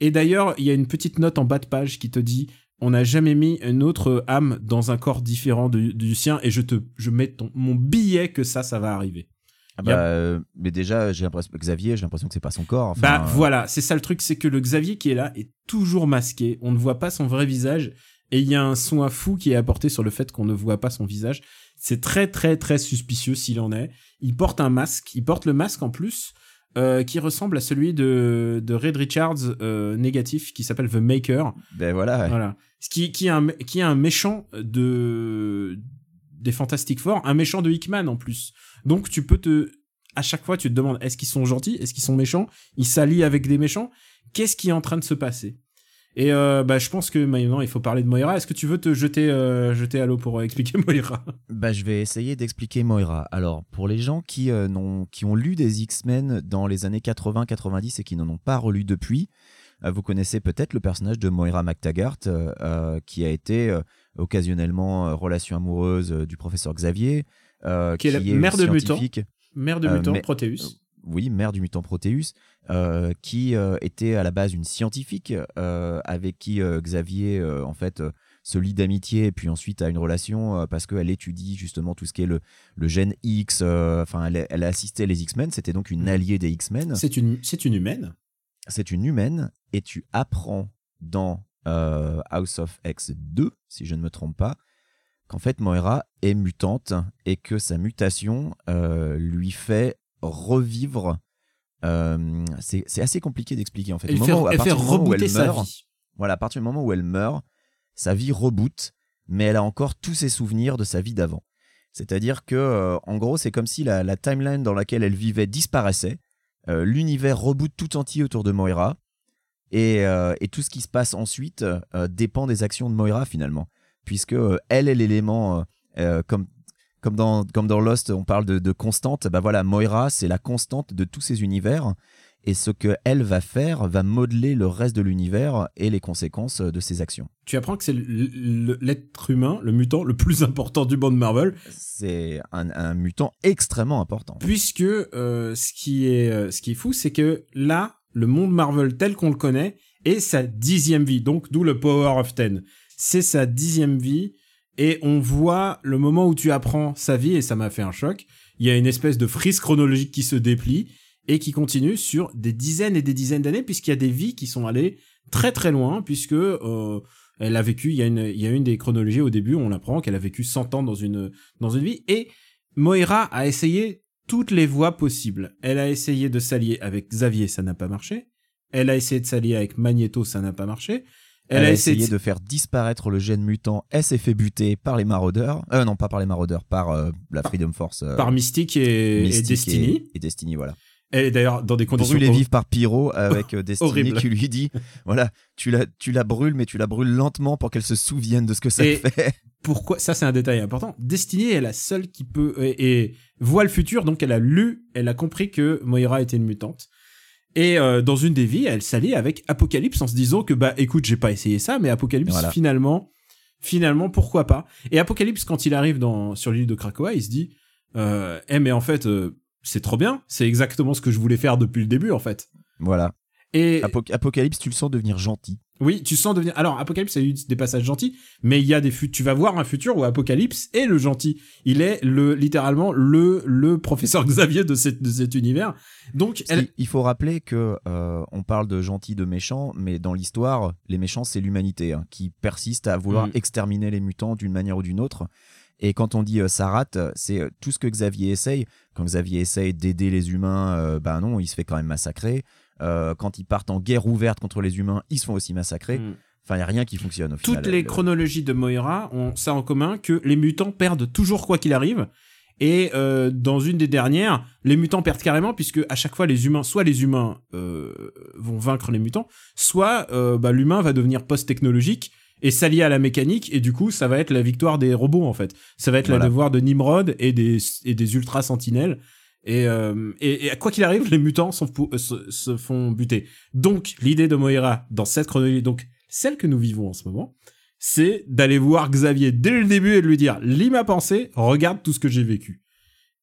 Et d'ailleurs, il y a une petite note en bas de page qui te dit, on n'a jamais mis une autre âme dans un corps différent du, du sien, et je te je mets ton, mon billet que ça ça va arriver. Ah bah, euh, mais déjà, j'ai l'impression Xavier, j'ai l'impression que c'est pas son corps. Enfin, bah euh, voilà, c'est ça le truc, c'est que le Xavier qui est là est toujours masqué, on ne voit pas son vrai visage, et il y a un soin fou qui est apporté sur le fait qu'on ne voit pas son visage. C'est très très très suspicieux s'il en est. Il porte un masque, il porte le masque en plus, euh, qui ressemble à celui de, de Red Richards euh, négatif, qui s'appelle The Maker. Ben voilà. Voilà. Ce qui, qui, est un, qui est un méchant de des Fantastic Four, un méchant de Hickman en plus. Donc tu peux te à chaque fois tu te demandes est-ce qu'ils sont gentils, est-ce qu'ils sont méchants, ils s'allient avec des méchants, qu'est-ce qui est en train de se passer? Et euh, bah je pense que maintenant il faut parler de Moira. Est-ce que tu veux te jeter euh, jeter à l'eau pour euh, expliquer Moira? Bah, je vais essayer d'expliquer Moira. Alors, pour les gens qui, euh, n'ont- qui ont lu des X-Men dans les années 80-90 et qui n'en ont pas relu depuis, vous connaissez peut-être le personnage de Moira McTaggart, euh, qui a été occasionnellement relation amoureuse du professeur Xavier, Qui est la mère de mutants. Mère de mutant mais- Proteus. Oui, mère du mutant Proteus, euh, qui euh, était à la base une scientifique euh, avec qui Xavier en fait se lie d'amitié et puis ensuite a une relation parce qu'elle étudie justement tout ce qui est le, le gène X. Enfin, elle, elle a assisté les X-Men, c'était donc une alliée des X-Men. C'est une c'est une humaine. C'est une humaine et tu apprends dans House of X 2, si je ne me trompe pas, qu'en fait Moira est mutante et que sa mutation euh, lui fait revivre. euh, c'est assez compliqué d'expliquer en fait. Elle Au fait, moment où- à partir du moment où rebooter elle meurt, vie. voilà, à partir du moment où elle meurt, sa vie reboot, mais elle a encore tous ses souvenirs de sa vie d'avant. C'est-à-dire que, euh, en gros, c'est comme si la, la timeline dans laquelle elle vivait disparaissait, euh, l'univers reboot tout entier autour de Moira, et, et tout ce qui se passe ensuite dépend des actions de Moira finalement, puisque elle est l'élément, comme, comme, dans, comme dans Lost, on parle de, de constante, bah voilà, Moira, c'est la constante de tous ces univers, et ce que elle va faire va modeler le reste de l'univers et les conséquences de ses actions. Tu apprends que c'est l'être humain, le mutant le plus important du monde Marvel, C'est un, un mutant extrêmement important. puisque euh, ce qui est euh, ce qui est fou, c'est que là, le monde Marvel tel qu'on le connaît est sa dixième vie, donc d'où le Power of Ten. C'est sa dixième vie, et on voit le moment où tu apprends sa vie, et ça m'a fait un choc. Il y a une espèce de frise chronologique qui se déplie et qui continue sur des dizaines et des dizaines d'années, puisqu'il y a des vies qui sont allées très très loin, puisque euh, elle a vécu, il y a une, il y a une des chronologies au début, on apprend qu'elle a vécu 100 ans dans une, dans une vie, et Moira a essayé toutes les voies possibles. Elle a essayé de s'allier avec Xavier, ça n'a pas marché. Elle a essayé de s'allier avec Magneto, ça n'a pas marché. Elle, a essayé de... faire disparaître le gène mutant. Elle s'est fait buter par les maraudeurs. Euh, non, pas par les maraudeurs, par euh, la Freedom Force. euh, par Mystique et, Destiny. Et, et Destiny, voilà. Elle est d'ailleurs dans des conditions Brûlée vive par Pyro avec euh, Destiny Horrible. qui lui dit voilà, tu la, tu la brûles, mais tu la brûles lentement pour qu'elle se souvienne de ce que ça Et- fait. pourquoi ça c'est un détail important Destiny est la seule qui peut et, et voit le futur donc elle a lu elle a compris que Moira était une mutante et euh, dans une des vies elle s'allie avec Apocalypse en se disant que bah écoute j'ai pas essayé ça mais Apocalypse Voilà. finalement finalement pourquoi pas? Et Apocalypse quand il arrive dans sur l'île de Krakoa il se dit euh, eh mais en fait euh, c'est trop bien c'est exactement ce que je voulais faire depuis le début en fait Voilà. Et Apo- Apocalypse, tu le sens devenir gentil. oui, tu sens devenir. Alors, Apocalypse a eu des passages gentils, mais il y a des fut. Tu vas voir un futur où Apocalypse est le gentil. Il est le littéralement le le professeur Xavier de cette de cet univers. Donc, elle. Il- faut rappeler que euh, on parle de gentils, de méchants, mais dans l'histoire, les méchants, c'est l'humanité hein, qui persiste à vouloir Mm. exterminer les mutants d'une manière ou d'une autre. Et quand on dit euh, ça rate, c'est euh, tout ce que Xavier essaye. Quand Xavier essaye d'aider les humains, euh, ben non, il se fait quand même massacrer. Euh, quand ils partent en guerre ouverte contre les humains, ils se font aussi massacrer. Mm. Enfin, il n'y a rien qui fonctionne au final. Toutes les Le- chronologies de Moira ont ça en commun que les mutants perdent toujours quoi qu'il arrive. Et euh, dans une des dernières, les mutants perdent carrément puisque à chaque fois les humains, soit les humains euh, vont vaincre les mutants, soit euh, bah, l'humain va devenir post-technologique et s'allier à la mécanique et du coup ça va être la victoire des robots en fait. Ça va être Voilà. la devoir de Nimrod et des et des ultra sentinelles. Et, euh, et, et quoi qu'il arrive, les mutants sont euh, se, se font buter. Donc l'idée de Moira dans cette chronologie, donc celle que nous vivons en ce moment, c'est d'aller voir Xavier dès le début et de lui dire lis ma pensée, regarde tout ce que j'ai vécu.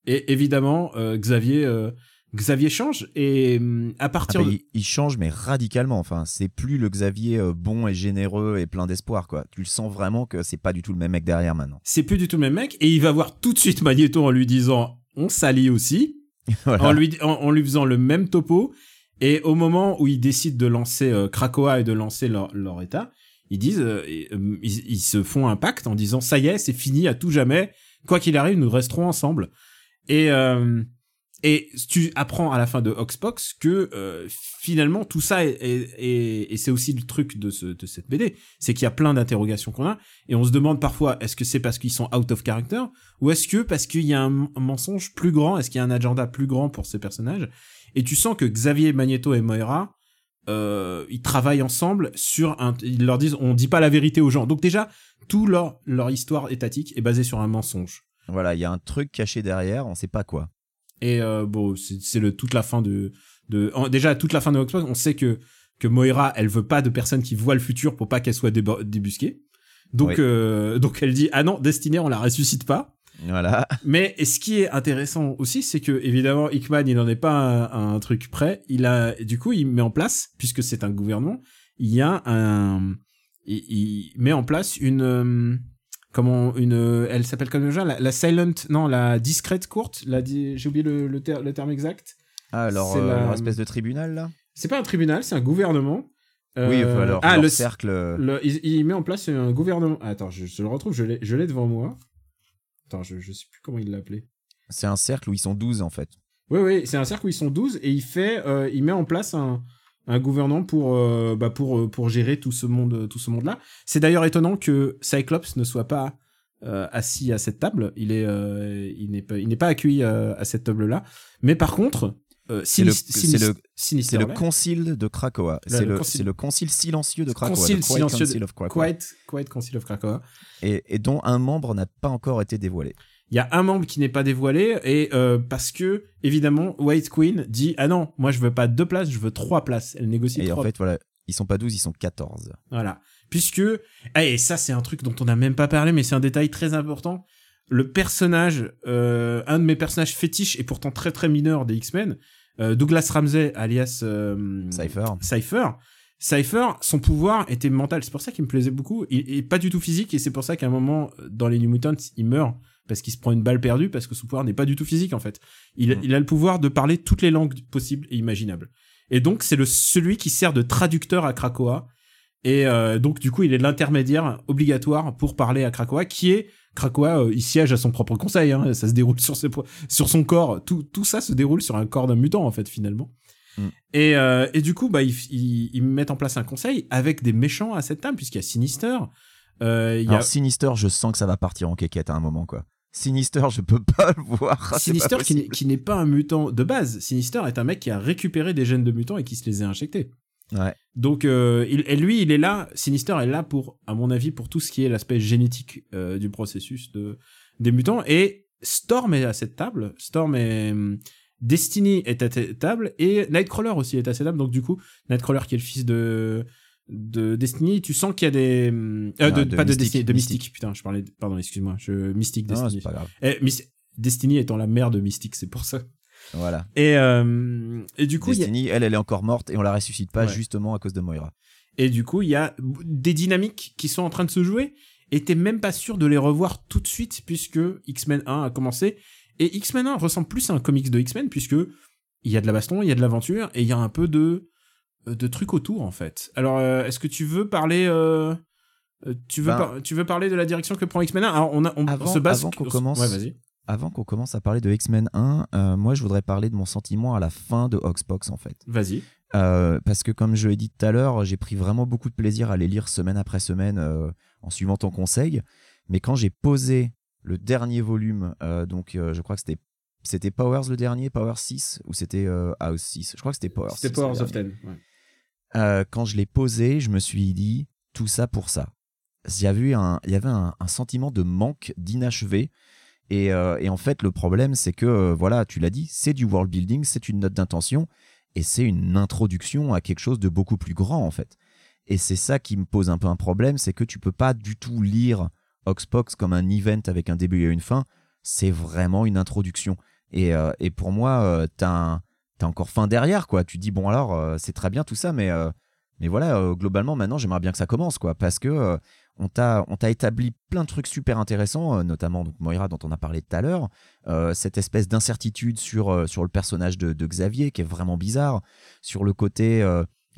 Et évidemment, euh, Xavier, euh, Xavier change et hum, à Ah partir bah, de... il, il change mais radicalement. Enfin, c'est plus le Xavier euh, bon et généreux et plein d'espoir quoi. Tu le sens vraiment que c'est pas du tout le même mec derrière maintenant. c'est plus du tout le même mec et il va voir tout de suite Magneto en lui disant on s'allie aussi, Voilà. en lui en, en lui faisant le même topo et au moment où ils décident de lancer euh, Krakoa et de lancer leur, leur état, ils disent euh, euh, ils, ils se font un pacte en disant ça y est, c'est fini à tout jamais, quoi qu'il arrive, nous resterons ensemble. Et euh, et tu apprends à la fin de Oxbox que euh, finalement tout ça est, est- est- et c'est aussi le truc de, ce, de cette BD, c'est qu'il y a plein d'interrogations qu'on a et on se demande parfois est-ce que c'est parce qu'ils sont out of character ou est-ce que parce qu'il y a un, mensonge plus grand, est-ce qu'il y a un agenda plus grand pour ces personnages et tu sens que Xavier Magneto et Moira euh, ils travaillent ensemble sur un ils leur disent on dit pas la vérité aux gens donc déjà tout leur leur histoire étatique est basée sur un mensonge Voilà, il y a un truc caché derrière, on sait pas quoi. Et euh, bon, c'est le toute la fin de de en- déjà toute la fin de Xbox, on sait que que Moira, elle veut pas de personnes qui voient le futur pour pas qu'elle soit débusquée. Donc Oui. euh, donc elle dit ah non, Destinée, on la ressuscite pas. Voilà. Mais ce qui est intéressant aussi, c'est que évidemment Hickman, il n'en est pas un, un truc prêt. Il a du coup, il met en place puisque c'est un gouvernement, il y a un il, il met en place une euh, comment une euh, elle s'appelle comme déjà la, la silent non la discrète courte la di- j'ai oublié le, le, ter- le terme exact. Ah, alors, C'est euh, la- leur espèce de tribunal là? C'est pas un tribunal c'est un gouvernement. Oui, Euh, enfin, leur, ah leur le, cercle. euh, le- il, il met en place un gouvernement. Ah, attends je, je le retrouve je l'ai je l'ai devant moi. Attends je, je sais plus comment il l'appelait. C'est un cercle où ils sont 12 en fait. Oui, oui, c'est un cercle où ils sont 12 et il fait, euh, il met en place un, un gouvernement pour, euh, bah pour, euh, pour gérer tout ce monde, tout ce monde-là. C'est d'ailleurs étonnant que Cyclops ne soit pas euh, assis à cette table. Il est, euh, il n'est pas, il n'est pas accueilli à cette table-là. Mais par contre, C'est le- concile de Krakoa. C'est le le, concile- le concile silencieux de Krakoa. concile Quiet silencieux Council of Krakoa. Quiet, Quiet Council of Krakoa. Et, et dont un membre n'a pas encore été dévoilé. Il y a un membre qui n'est pas dévoilé et euh, parce que évidemment White Queen dit ah non moi je veux pas deux places je veux trois places elle négocie Et trois en fait, voilà, ils sont pas 12, ils sont 14. Voilà. Puisque, ah, et ça c'est un truc dont on n'a même pas parlé, mais c'est un détail très important. Le personnage, euh, un de mes personnages fétiches et pourtant très très mineur des X-Men, euh, Douglas Ramsey, alias euh, Cypher. Cypher. Cypher, son pouvoir était mental. C'est pour ça qu'il me plaisait beaucoup. Il est pas du tout physique et c'est pour ça qu'à un moment, dans les New Mutants, il meurt parce qu'il se prend une balle perdue parce que son pouvoir n'est pas du tout physique en fait. Il, Mm. il a le pouvoir de parler toutes les langues possibles et imaginables. Et donc c'est le celui qui sert de traducteur à Krakoa. Et euh, donc du coup il est l'intermédiaire obligatoire pour parler à Krakoa, qui est Krakoa. euh, il siège à son propre conseil. Hein, ça se déroule sur ses sur son corps. Tout tout ça se déroule sur un corps d'un mutant en fait finalement. Mm. Et, euh, et du coup, bah, ils, ils, ils mettent en place un conseil avec des méchants à cette table, puisqu'il y a Sinister. Euh, il y a Alors, Sinister, je sens que ça va partir en quéquette à un moment, quoi. Sinister, je peux pas le voir. Sinister qui n'est- pas un mutant de base. Sinister est un mec qui a récupéré des gènes de mutants et qui se les a injectés. Ouais. Donc, euh, il, et lui, il est là. Sinister est là pour, à mon avis, pour tout ce qui est l'aspect génétique euh, du processus de des mutants. Et Storm est à cette table. Storm est hum, Destiny est à cette table et Nightcrawler aussi est à cette table. Donc du coup, Nightcrawler qui est le fils de de Destiny, tu sens qu'il y a des euh, Ah, de, de pas de Mystique, Destiny, de Mystique. Mystique. Putain, je parlais. de- Pardon, excuse-moi. Je Mystique Non, Destiny. c'est pas grave. Eh, Destiny étant la mère de Mystique, c'est pour ça. Voilà. Et, euh, et du coup, a, Destiny, elle, elle est encore morte et on la ressuscite pas Ouais. justement à cause de Moira. et du coup, il y a des dynamiques qui sont en train de se jouer. Et t'es même pas sûr de les revoir tout de suite puisque X-Men 1 a commencé. Et X-Men 1 ressemble plus à un comics de X-Men puisque il y a de la baston, il y a de l'aventure et il y a un peu de de trucs autour en fait. Alors, euh, est-ce que tu veux parler euh, euh, tu veux Ben- par- tu veux parler de la direction que prend X-Men 1 Alors, on, a, on, on Avant- se base avant qu'on commence- Ouais. Avant qu'on commence à parler de X-Men 1, euh, moi je voudrais parler de mon sentiment à la fin de Oxbox en fait. Vas-y. Euh, parce que comme je l'ai dit tout à l'heure, j'ai pris vraiment beaucoup de plaisir à les lire semaine après semaine euh, en suivant ton conseil. Mais quand j'ai posé le dernier volume, euh, donc euh, je crois que c'était c'était Powers le dernier, Powers 6 ou c'était euh, House 6 Je crois que c'était Powers. C'était 6, Powers of dernier. Ten. ouais. Euh, quand je l'ai posé, je me suis dit tout ça pour ça. Il y avait un, un, sentiment de manque d'inachevé. Et, euh, en fait, le problème, c'est que, euh, voilà, tu l'as dit, c'est du world building, c'est une note d'intention, et c'est une introduction à quelque chose de beaucoup plus grand, en fait. Et c'est ça qui me pose un peu un problème, c'est que tu peux pas du tout lire Oxbox comme un event avec un début et une fin. C'est vraiment une introduction. Et, pour moi, euh, t'as un- t'as encore fin derrière, quoi. Tu dis, bon, alors, euh, c'est très bien tout ça, mais, euh, mais voilà, euh, globalement, maintenant, j'aimerais bien que ça commence, quoi. Parce que on t'a établi plein de trucs super intéressants, notamment donc, Moira, dont on a parlé tout à l'heure. Cette espèce d'incertitude sur, sur le personnage de, Xavier, qui est vraiment bizarre. Sur le côté.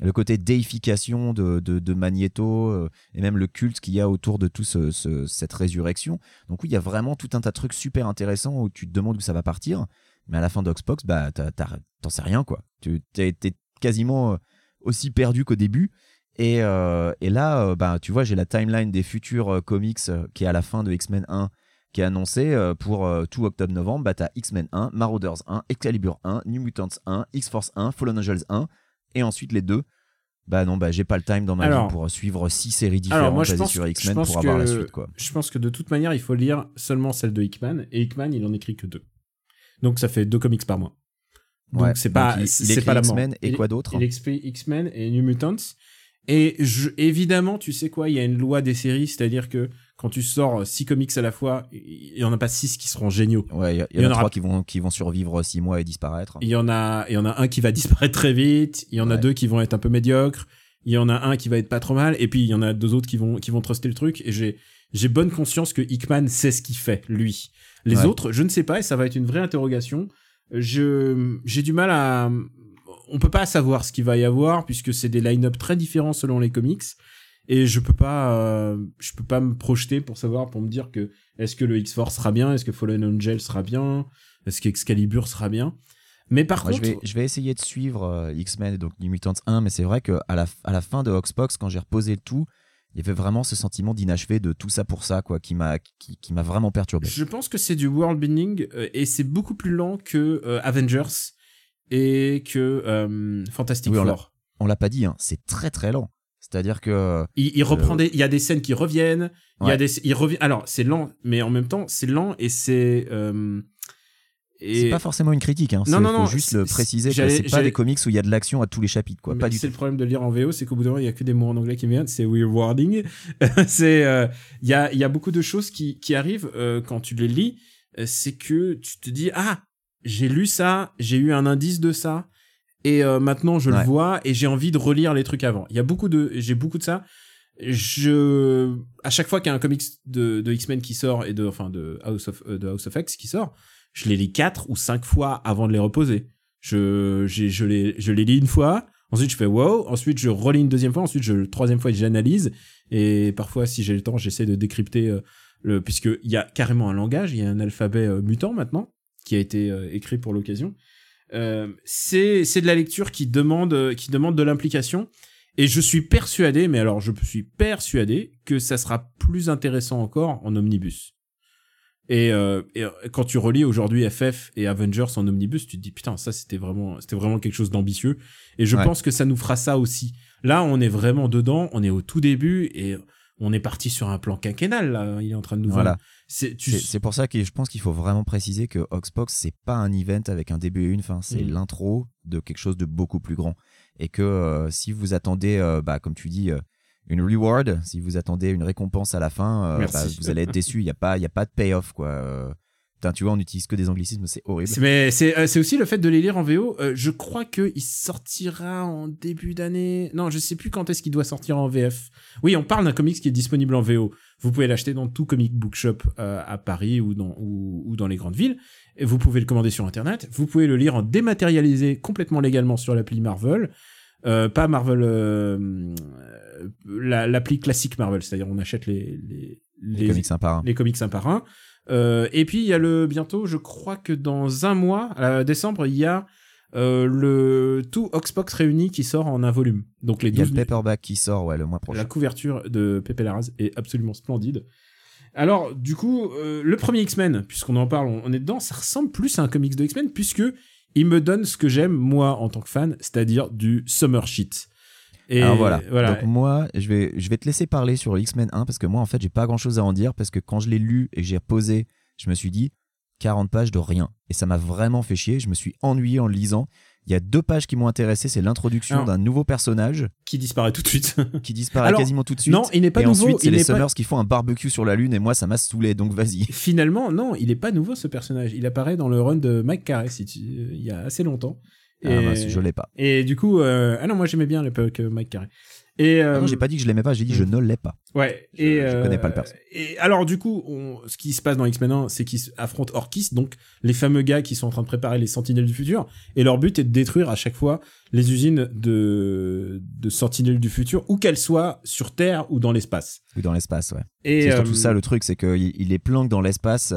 le côté déification de, de, Magneto et même le culte qu'il y a autour de tout ce- ce- cette résurrection. Donc oui, il y a vraiment tout un tas de trucs super intéressants où tu te demandes où ça va partir. Mais à la fin d'Oxbox, bah, t'en sais rien, quoi. Tu t'es quasiment euh, aussi perdu qu'au début. Et, euh, et là, euh, bah, tu vois, j'ai la timeline des futurs comics qui est à la fin de X-Men 1 qui est annoncé pour tout octobre-novembre. Bah, t'as X-Men 1, Marauders 1, Excalibur 1, New Mutants 1, X-Force 1, Fallen Angels 1, et ensuite les deux. Bah non, bah j'ai pas le time dans ma Alors- vie pour suivre six séries différentes moi, basées pense- sur X-Men pour avoir la suite, quoi. Je pense que de toute manière, il faut lire seulement celle de Hickman, et Hickman, il en écrit que deux. Donc ça fait deux comics par mois. Donc Ouais, c'est pas, c'est pas la mort. X-Men et quoi d'autre Il écrit X-Men et New Mutants. Et je, évidemment, tu sais quoi, il y a une loi des séries, c'est-à-dire que quand tu sors six comics à la fois, il y en a pas six qui seront géniaux. Ouais, il y, a- il il y y en a aura- trois qui vont, qui vont survivre six mois et disparaître. Il y en a, il y en a un qui va disparaître très vite. Il y en a deux qui vont être un peu médiocres. Il y en a un qui va être pas trop mal. Et puis il y en a deux autres qui vont, qui vont truster le truc. Et j'ai, j'ai bonne conscience que Hickman sait ce qu'il fait, lui. Les Ouais. autres, je ne sais pas. Et ça va être une vraie interrogation. Je, j'ai du mal à, on peut pas savoir ce qu'il va y avoir puisque c'est des line-up très différents selon les comics. Et je peux pas, euh, je peux pas me projeter pour savoir, pour me dire que est-ce que le X-Force sera bien, est-ce que Fallen Angel sera bien, est-ce qu'Excalibur sera bien. Mais par Moi, contre, je, vais, je vais essayer de suivre euh, X-Men et donc New Mutants 1, mais c'est vrai qu'à la, à la fin de Oxbox, quand j'ai reposé le tout, il y avait vraiment ce sentiment d'inachevé de tout ça pour ça, quoi, qui m'a qui, qui m'a vraiment perturbé. Je pense que c'est du world building euh, et c'est beaucoup plus lent que euh, Avengers et que euh, Fantastic Oui, on Four. On l'a pas dit, hein, c'est très très lent. C'est-à-dire que Il, il reprend des, il y a des scènes qui reviennent, il y a des, il revient. Alors c'est lent, mais en même temps c'est lent et c'est et c'est pas forcément une critique, hein. Non, non, faut non, juste le préciser c'est pas des comics où il y a de l'action à tous les chapitres, quoi. mais Pas du c'est le problème de lire en VO, c'est qu'au bout d'un moment il y a que des mots en anglais qui me viennent. C'est rewarding. c'est euh, il y a y a beaucoup de choses qui qui arrivent euh, quand tu les lis. euh, c'est que tu te dis ah j'ai lu ça, j'ai eu un indice de ça et euh, maintenant je Ouais. le vois et j'ai envie de relire les trucs avant. Il y a beaucoup de j'ai beaucoup de ça. Je à chaque fois qu'il y a un comics de, de X-Men qui sort et de enfin de House of de House of X qui sort, je les lis quatre ou cinq fois avant de les reposer. Je j'ai je les je les lis une fois, ensuite je fais wow, ensuite je relis une deuxième fois, ensuite je troisième fois j'analyse et parfois si j'ai le temps j'essaie de décrypter euh, le puisque il y a carrément un langage, il y a un alphabet euh, mutant maintenant qui a été euh, écrit pour l'occasion. Euh, c'est de la lecture qui demande qui demande de l'implication et je suis persuadé mais alors je suis persuadé que ça sera plus intéressant encore en omnibus. Et, euh, et, euh, quand tu relis aujourd'hui FF et Avengers en omnibus, tu te dis putain ça c'était vraiment c'était vraiment quelque chose d'ambitieux et je Ouais. pense que ça nous fera ça aussi. Là on est vraiment dedans, on est au tout début et on est parti sur un plan quinquennal là, il est en train de nous Voilà. C'est tu pour ça que je pense qu'il faut vraiment préciser que Oxbox, c'est pas un event avec un début et une fin, c'est Mm. l'intro de quelque chose de beaucoup plus grand. Et que euh, si vous attendez, euh, bah, comme tu dis, une reward, si vous attendez une récompense à la fin, euh, bah, vous allez être déçu. Il n'y a, pas- il y a pas de payoff. Quoi. Euh, putain, tu vois, on utilise que des anglicismes, c'est horrible. C'est- Mais c'est euh, c'est aussi le fait de les lire en VO. Euh, je crois que il sortira en début d'année. Non, je sais plus quand est-ce qu'il doit sortir en VF. Oui, on parle d'un comics qui est disponible en VO. Vous pouvez l'acheter dans tout comic bookshop à Paris ou dans ou, ou dans les grandes villes. Et vous pouvez le commander sur internet. Vous pouvez le lire en dématérialisé complètement légalement sur l'appli Marvel. Euh, pas Marvel, euh, la- l'appli classique Marvel, c'est-à-dire on achète les les, Les, comics un par un. les comics un par un. Euh, et puis il y a le bientôt, je crois que dans un mois, à décembre, il y a euh, le tout Oxbox réuni qui sort en un volume. Donc les Il y a 12 le paperback qui sort ouais, le mois prochain. la couverture de Pepe Larraz est absolument splendide. Alors, du coup, euh, le premier X-Men, puisqu'on en parle, on, on est dedans, ça ressemble plus à un comics de X-Men, puisque il me donne ce que j'aime, moi, en tant que fan, c'est-à-dire du summer shit. Et Alors voilà. voilà. Donc moi, je vais, je vais te laisser parler sur X-Men 1 parce que moi, en fait, j'ai pas grand chose à en dire parce que quand je l'ai lu et que j'ai reposé, je me suis dit 40 pages de rien. Et ça m'a vraiment fait chier. Je me suis ennuyé en le lisant. Il y a deux pages qui m'ont intéressé. C'est l'introduction d'un nouveau personnage qui disparaît tout de suite. qui disparaît Alors, quasiment tout de suite. non, il n'est pas et nouveau, ensuite, c'est il les n'est pas- Summers qui font un barbecue sur la Lune et moi, ça m'a saoulé. Donc vas-y. Finalement, non, il est pas nouveau ce personnage. Il apparaît dans le run de Mike si tu- il y a assez longtemps. Ah, mince, je l'ai pas. et du coup, euh, ah non, moi j'aimais bien l'époque euh, Mike Carey. Et euh, Ah non, j'ai pas dit que je l'aimais pas. J'ai dit je ne l'ai pas. Ouais. Je- et je euh, connais pas le perso. Et alors du coup, on- ce qui se passe dans X-Men 1, c'est qu'ils affrontent Orkis, donc les fameux gars qui sont en train de préparer les Sentinelles du futur. Et leur but est de détruire à chaque fois les usines de de Sentinelles du futur, où qu'elles soient sur Terre ou dans l'espace. Ou dans l'espace, ouais. Et C'est surtout euh, ça le truc, c'est qu'il il les planque dans l'espace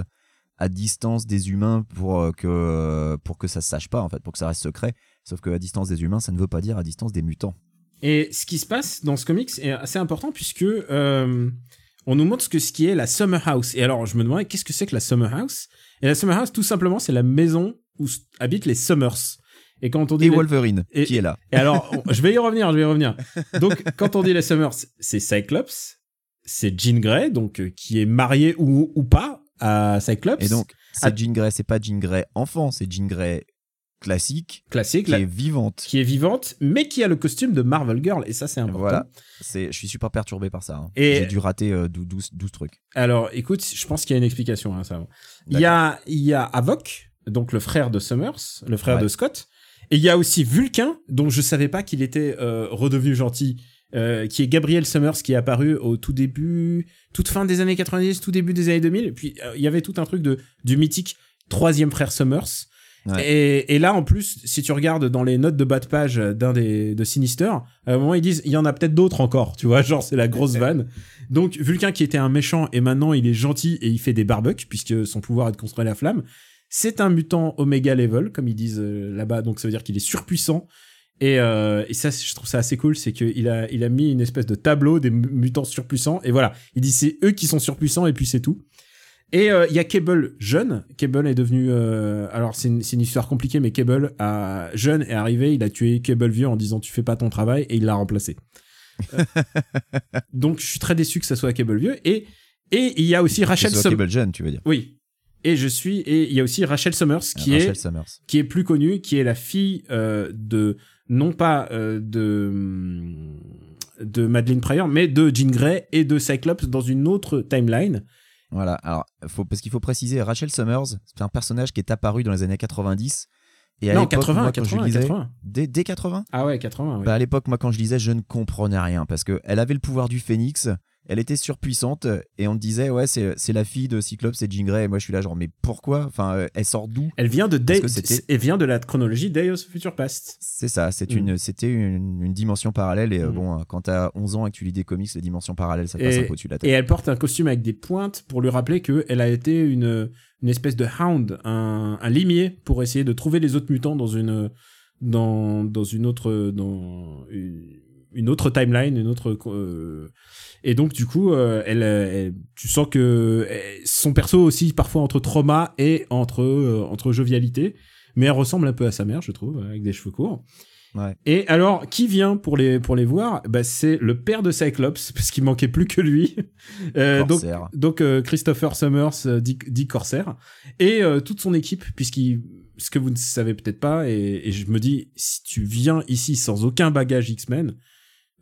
à distance des humains pour euh, que pour que ça se sache pas en fait, pour que ça reste secret. Sauf que à distance des humains, ça ne veut pas dire à distance des mutants. Et ce qui se passe dans ce comics est assez important puisque euh, on nous montre ce que ce qui est la Summer House. Et alors je me demandais qu'est-ce que c'est que la Summer House? Et la Summer House, tout simplement, c'est la maison où habitent les Summers. Et quand on dit Et les- Wolverine et- qui est là. Et alors, je vais y revenir, je vais y revenir. Donc, quand on dit les Summers, c'est Cyclops, c'est Jean Grey, donc euh, qui est marié ou, ou pas à Cyclops. Et donc c'est Jean Grey, c'est pas Jean Grey enfant, c'est Jean Grey classique classique, qui la- est vivante. qui est vivante, mais qui a le costume de Marvel Girl. Et ça, c'est important. Voilà. C'est, je suis super perturbé par ça. hein. Et- J'ai dû rater euh, 12, 12 trucs. Alors, écoute, je pense qu'il y a une explication à ça. Il y a, il y a Havok, donc le frère de Summers, le frère Ouais. de Scott. Et il y a aussi Vulcain, dont je savais pas qu'il était euh, redevenu gentil, euh, qui est Gabriel Summers, qui est apparu au tout début, toute fin des années 90, tout début des années 2000. Et puis, euh, il y avait tout un truc de, du mythique troisième frère Summers. Ouais. Et, et là, en plus, si tu regardes dans les notes de bas de page d'un des de Sinister, à un moment ils disent il y en a peut-être d'autres encore, tu vois, genre c'est la grosse vanne. Donc Vulcain qui était un méchant et maintenant il est gentil et il fait des barbecues puisque son pouvoir est de construire la flamme. C'est un mutant Omega level comme ils disent euh, là-bas, donc ça veut dire qu'il est surpuissant. Et, euh, et ça, je trouve ça assez cool, c'est qu'il a, il a mis une espèce de tableau des mu- mutants surpuissants et voilà, il dit c'est eux qui sont surpuissants et puis c'est tout. Et euh, il y a Cable jeune. Cable est devenu. euh, alors c'est une, c'est une histoire compliquée, mais Cable a, jeune est arrivé. Il a tué Cable vieux en disant tu fais pas ton travail et il l'a remplacé. Euh, donc je suis très déçu que ça soit Cable vieux. Et et il y a aussi Rachel Summers. Cable Jeune, tu veux dire. Oui. Et je suis et il y a aussi Rachel Summers qui Rachel est Summers. qui est plus connue, qui est la fille euh, de non pas euh, de hum, de Madeleine Pryor, mais de Jean Grey et de Cyclops dans une autre timeline. Voilà, alors, faut, parce qu'il faut préciser, Rachel Summers, c'est un personnage qui est apparu dans les années 90. Et à non, l'époque, 80, moi, quand je 80, lisais, 80. Dès, dès 80 Ah ouais, 80, oui. bah, À l'époque, moi, quand je lisais, je ne comprenais rien parce qu'elle avait le pouvoir du phénix, elle était surpuissante et on te disait, ouais, c'est c'est la fille de Cyclope, c'est Jean Grey. Et moi, je suis là, genre, mais pourquoi? Enfin, euh, elle sort d'où? Elle vient de Day, elle vient de la chronologie Day of the Future Past. C'est ça, c'est Mm. une, c'était une, une dimension parallèle. Et euh, Mm. bon, euh, quand t'as 11 ans et que tu lis des comics, les dimensions parallèles, ça te passe Et- un peu au-dessus de la tête. Et elle porte un costume avec des pointes pour lui rappeler que elle a été une, une espèce de hound, un, un limier pour essayer de trouver les autres mutants dans une, dans, dans une autre, dans une, une autre timeline, une autre, euh, et donc du coup, euh, elle, elle- tu sens que euh, son perso aussi parfois entre trauma et entre, euh, entre jovialité, mais elle ressemble un peu à sa mère, je trouve, avec des cheveux courts. Ouais. Et alors, qui vient pour les, pour les voir? Bah, C'est le père de Cyclops, parce qu'il manquait plus que lui. Euh, donc, donc euh, Christopher Summers, euh, dit, dit Corsair, et euh, toute son équipe, puisqu'il, ce que vous ne savez peut-être pas, et, et je me dis, si tu viens ici sans aucun bagage X-Men,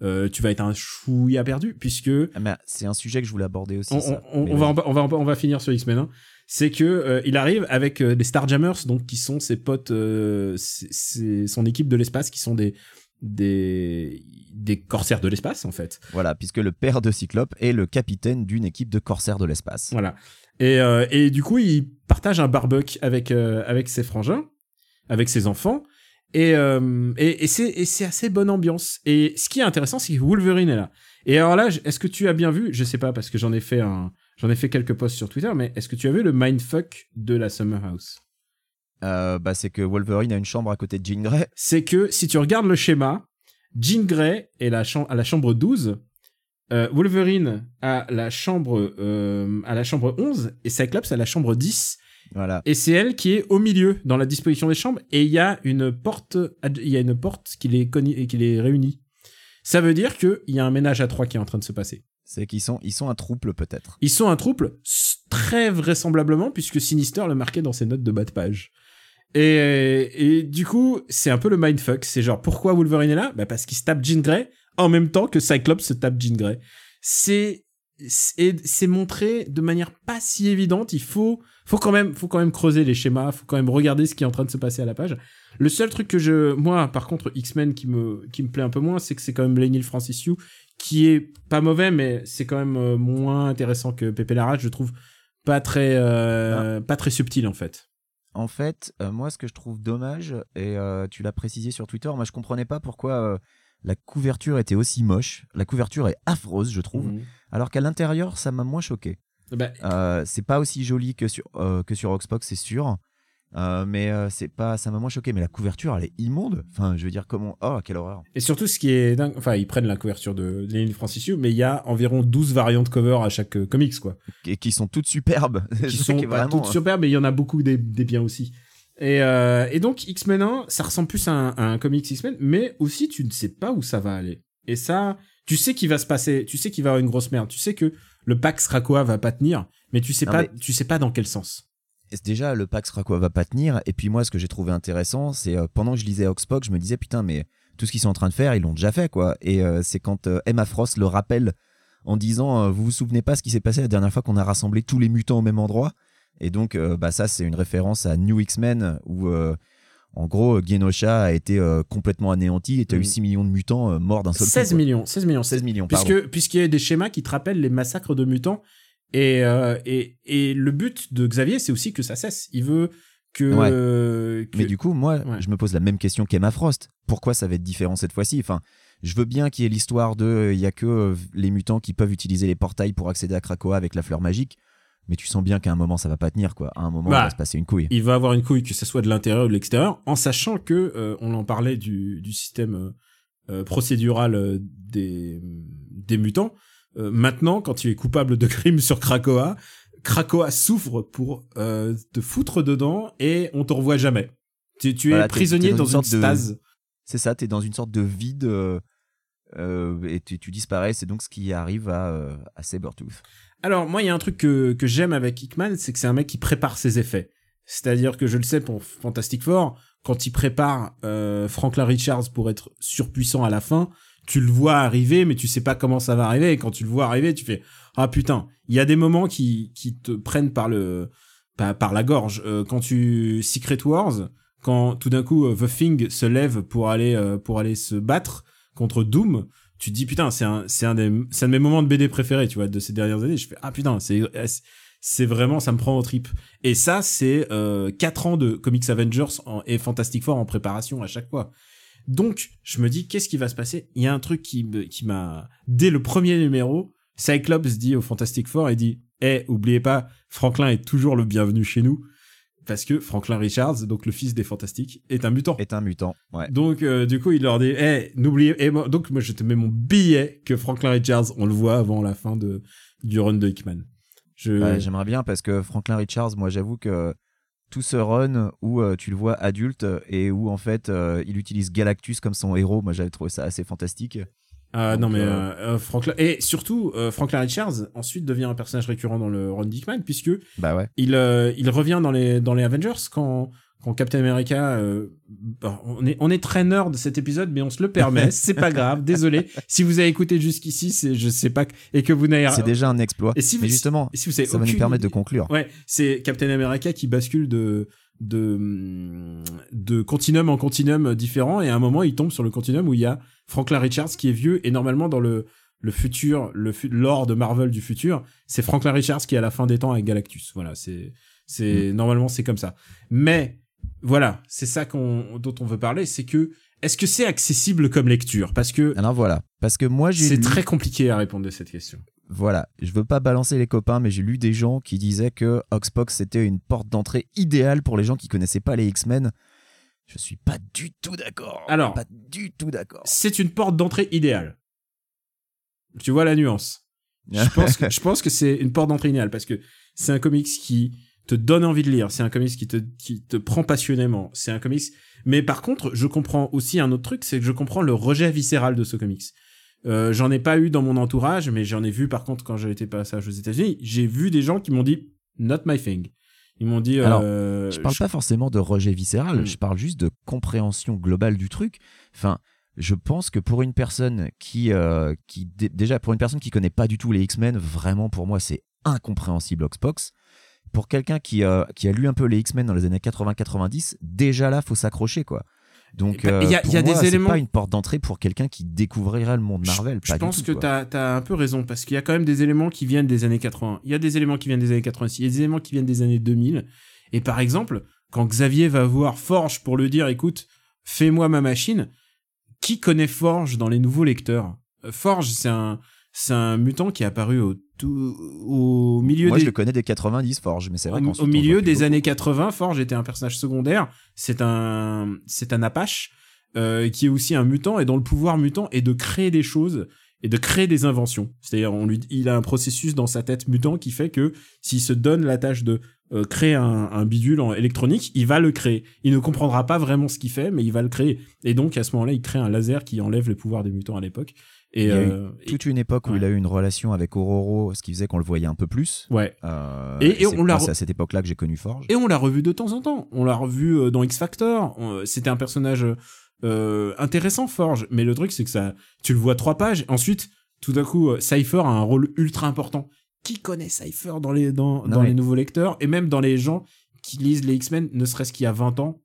euh, tu vas être un chouïa perdu, puisque Ah, mais c'est un sujet que je voulais aborder aussi. on, ça. on- on Mais va, on, va, on va finir sur X-Men. hein. C'est que euh, il arrive avec euh, des Starjammers, donc qui sont ses potes, euh, c'est- son équipe de l'espace, qui sont des des des corsaires de l'espace en fait. Voilà, puisque le père de Cyclope est le capitaine d'une équipe de corsaires de l'espace. Voilà. Et, euh, et du coup, il partage un barbecue avec euh, avec ses frangins, avec ses enfants. Et, euh, et, et c'est et c'est assez bonne ambiance. Et ce qui est intéressant, c'est que Wolverine est là. Et alors là, est-ce que tu as bien vu Je sais pas parce que j'en ai fait un, j'en ai fait quelques posts sur Twitter, mais est-ce que tu as vu le mindfuck de la Summer House? Euh, bah, c'est que Wolverine a une chambre à côté de Jean Grey. C'est que si tu regardes le schéma, Jean Grey est la à la chambre 12 euh, Wolverine à la chambre euh, à la chambre 11 et Cyclops à la chambre 10 Voilà. et c'est elle qui est au milieu dans la disposition des chambres et il y a une porte il y a une porte qui les qui les réunit. Ça veut dire que il y a un ménage à trois qui est en train de se passer. C'est qu'ils sont, ils sont un trouble peut-être. Ils sont un trouble très vraisemblablement puisque Sinister le marquait dans ses notes de bas de page. Et, et du coup, c'est un peu le mindfuck. C'est genre, pourquoi Wolverine est là? Bah Parce qu'il se tape Jean Grey en même temps que Cyclops se tape Jean Grey. C'est c'est c'est montré de manière pas si évidente. Il faut faut quand même faut quand même creuser les schémas. Faut quand même regarder ce qui est en train de se passer à la page. Le seul truc que je moi par contre X-Men qui me qui me plaît un peu moins, c'est que c'est quand même Lenny Francis Yu qui est pas mauvais, mais c'est quand même euh, moins intéressant que Pepe Larraz. Je trouve pas très euh, pas très subtil en fait. En fait, euh, moi, ce que je trouve dommage, et euh, tu l'as précisé sur Twitter, moi, je comprenais pas pourquoi la couverture était aussi moche. La couverture est affreuse, je trouve. Mhm. Alors qu'à l'intérieur, ça m'a moins choqué. Bah, Euh, c'est pas aussi joli que sur, euh, que sur Oxbox, c'est sûr. Euh, mais euh, c'est pas, ça m'a moins choqué. Mais la couverture, elle est immonde. Enfin, je veux dire, comment. Oh, quelle horreur. Et surtout, ce qui est dingue, enfin, ils prennent la couverture de Lenny Francis mais il y a environ 12 variantes cover à chaque comics, quoi. Et qui sont toutes superbes. Qui sont qui pas toutes superbes, mais il y en a beaucoup des, des biens aussi. Et, et donc, X-Men 1, ça ressemble plus à un, à un comics X-Men, mais aussi, tu ne sais pas où ça va aller. Et ça, tu sais qu'il va se passer, tu sais qu'il va y avoir une grosse merde. Tu sais que le Pax Krakoa va pas tenir, mais tu sais Non, pas, mais- tu sais pas dans quel sens. Déjà, le Pax Krakoa va pas tenir. Et puis moi, ce que j'ai trouvé intéressant, c'est euh, pendant que je lisais Oxbox, je me disais, putain, mais tout ce qu'ils sont en train de faire, ils l'ont déjà fait, quoi. Et euh, c'est quand euh, Emma Frost le rappelle en disant, vous vous souvenez pas ce qui s'est passé la dernière fois qu'on a rassemblé tous les mutants au même endroit? Et donc, bah, ça, c'est une référence à New X-Men, où, en gros, Genosha a été euh, complètement anéanti et t'as Mm. eu 6 millions de mutants euh, morts d'un seul 16 coup. millions, 16 millions, 16 millions, puisque puisqu'il y a des schémas qui te rappellent les massacres de mutants et euh, et et le but de Xavier c'est aussi que ça cesse il veut que, Ouais. que- Mais du coup, moi, Ouais. je me pose la même question qu'Emma Frost. Pourquoi ça va être différent cette fois-ci? Enfin, je veux bien qu'il y ait l'histoire de, euh, il y a que euh, les mutants qui peuvent utiliser les portails pour accéder à Krakoa avec la fleur magique. Mais tu sens bien qu'à un moment, ça va pas tenir, quoi. À un moment, Bah, il va se passer une couille. il va avoir une couille que ce soit de l'intérieur ou de l'extérieur en sachant que euh, on en parlait du du système euh, euh, procédural des des mutants Euh, maintenant quand tu es coupable de crime sur Krakoa Krakoa souffre pour te foutre dedans et on te revoit jamais tu, es prisonnier dans dans une une sorte de- stase C'est ça, t'es dans une sorte de vide euh, et tu, tu disparais. C'est donc ce qui arrive à, euh, à Sabertooth. Alors moi il y a un truc que, que j'aime avec Hickman, c'est que c'est un mec qui prépare ses effets. C'est-à-dire que je le sais pour Fantastic Four, quand il prépare euh, Franklin Richards pour être surpuissant à la fin, tu le vois arriver, mais tu sais pas comment ça va arriver. Et quand tu le vois arriver, tu fais ah putain. Il y a des moments qui qui te prennent par le par, la gorge. Euh, quand tu Secret Wars, quand tout d'un coup euh, The Thing se lève pour aller pour aller se battre contre Doom, tu te dis putain c'est un c'est un des un de mes moments de BD préférés tu vois de ces dernières années. Je fais ah putain c'est c'est vraiment ça me prend au trip. Et ça c'est euh, 4 ans de Comics Avengers en- et Fantastic Four en préparation à chaque fois. Donc je me dis qu'est-ce qui va se passer? Il y a un truc qui qui m'a dès le premier numéro Cyclops dit au Fantastic Four il dit eh oubliez pas Franklin est toujours le bienvenu chez nous parce que Franklin Richards donc le fils des Fantastiques est un mutant Est un mutant. Ouais. donc, euh, du coup, il leur dit, eh, n'oubliez, et moi- donc, moi, je te mets mon billet que Franklin Richards, on le voit avant la fin de, du run de Hickman. Je, Ouais, J'aimerais bien parce que Franklin Richards, moi j'avoue que tout ce run où euh, tu le vois adulte et où en fait euh, il utilise Galactus comme son héros, moi j'avais trouvé ça assez fantastique. Ah, non, mais, euh, euh, euh, Franklin, et surtout, euh, Franklin Richards, ensuite devient un personnage récurrent dans le run d'Hickman, puisque Bah ouais. il, euh, il revient dans les, dans les Avengers quand, quand Captain America, euh, bah, on est, on est très nerd de cet épisode, mais on se le permet, c'est pas grave, désolé. Si vous avez écouté jusqu'ici, c'est, je sais pas, et que vous n'avez C'est déjà un exploit. Et si vous- Mais justement, si vous avez ça va nous permettre de conclure. Ouais, c'est Captain America qui bascule de de de continuum en continuum différent et à un moment il tombe sur le continuum où il y a Franklin Richards qui est vieux et normalement dans le le futur le lore de Marvel du futur, c'est Franklin Richards qui est à la fin des temps avec Galactus. Voilà, c'est c'est normalement c'est comme ça. Mais voilà, c'est ça qu'on dont on veut parler, c'est que est-ce que c'est accessible comme lecture? Parce que Alors voilà, parce que moi j'ai c'est très compliqué à répondre à cette question. Voilà, je veux pas balancer les copains, mais j'ai lu des gens qui disaient que Oxbox c'était une porte d'entrée idéale pour les gens qui connaissaient pas les X-Men. Je suis pas du tout d'accord. Alors, pas du tout d'accord. C'est une porte d'entrée idéale. Tu vois la nuance. Je pense que, je pense que c'est une porte d'entrée idéale parce que c'est un comics qui te donne envie de lire. C'est un comics qui te, qui te prend passionnément. C'est un comics. Mais par contre, je comprends aussi un autre truc, c'est que je comprends le rejet viscéral de ce comics. Euh, j'en ai pas eu dans mon entourage, mais j'en ai vu par contre quand j'ai été passage aux États-Unis. J'ai vu des gens qui m'ont dit not my thing. Ils m'ont dit. Alors, euh, je parle pas forcément de rejet viscéral, Hmm. je parle juste de compréhension globale du truc. Enfin, je pense que pour une personne qui, euh, qui dé- déjà pour une personne qui connaît pas du tout les X-Men, vraiment pour moi c'est incompréhensible Oxbox. Pour quelqu'un qui, qui a lu un peu les X-Men dans les années 80-90, déjà là faut s'accrocher quoi. Donc Bah, il y a- euh, y a des éléments- pas une porte d'entrée pour quelqu'un qui découvrirait le monde Marvel. Je pas pense tout, que t'as as un peu raison parce qu'il y a quand même des éléments qui viennent des années 80. Il y a des éléments qui viennent des années 86. Il y a des éléments qui viennent des années 2000. Et par exemple, quand Xavier va voir Forge pour le dire, écoute, fais-moi ma machine. Qui connaît Forge dans les nouveaux lecteurs? Euh, Forge, c'est un c'est un mutant qui est apparu au tout au milieu Moi des je le connais des 90 Forge, mais c'est vrai au, le milieu des années 80, Forge était un personnage secondaire. C'est un, c'est un Apache euh, qui est aussi un mutant et dont le pouvoir mutant est de créer des choses et de créer des inventions. C'est-à-dire, on lui, il a un processus dans sa tête mutant qui fait que s'il se donne la tâche de euh, créer un, un bidule en électronique, il va le créer. Il ne comprendra pas vraiment ce qu'il fait, mais il va le créer. Et donc, à ce moment-là, il crée un laser qui enlève les pouvoirs des mutants à l'époque. Et, Il y a eu euh, toute une époque où ouais. il a eu une relation avec Ororo, ce qui faisait qu'on le voyait un peu plus. ouais. Euh, Et- on l'a C'est à cette époque-là que j'ai connu Forge. Et on l'a revu de temps en temps. On l'a revu euh, dans X Factor. C'était un personnage euh, intéressant, Forge. Mais le truc, c'est que ça, tu le vois trois pages. Ensuite, tout d'un coup, Cypher a un rôle ultra important. Qui connaît Cypher dans les dans, Non, dans mais- les nouveaux lecteurs? Et même dans les gens qui lisent les X-Men, ne serait-ce qu'il y a 20 ans,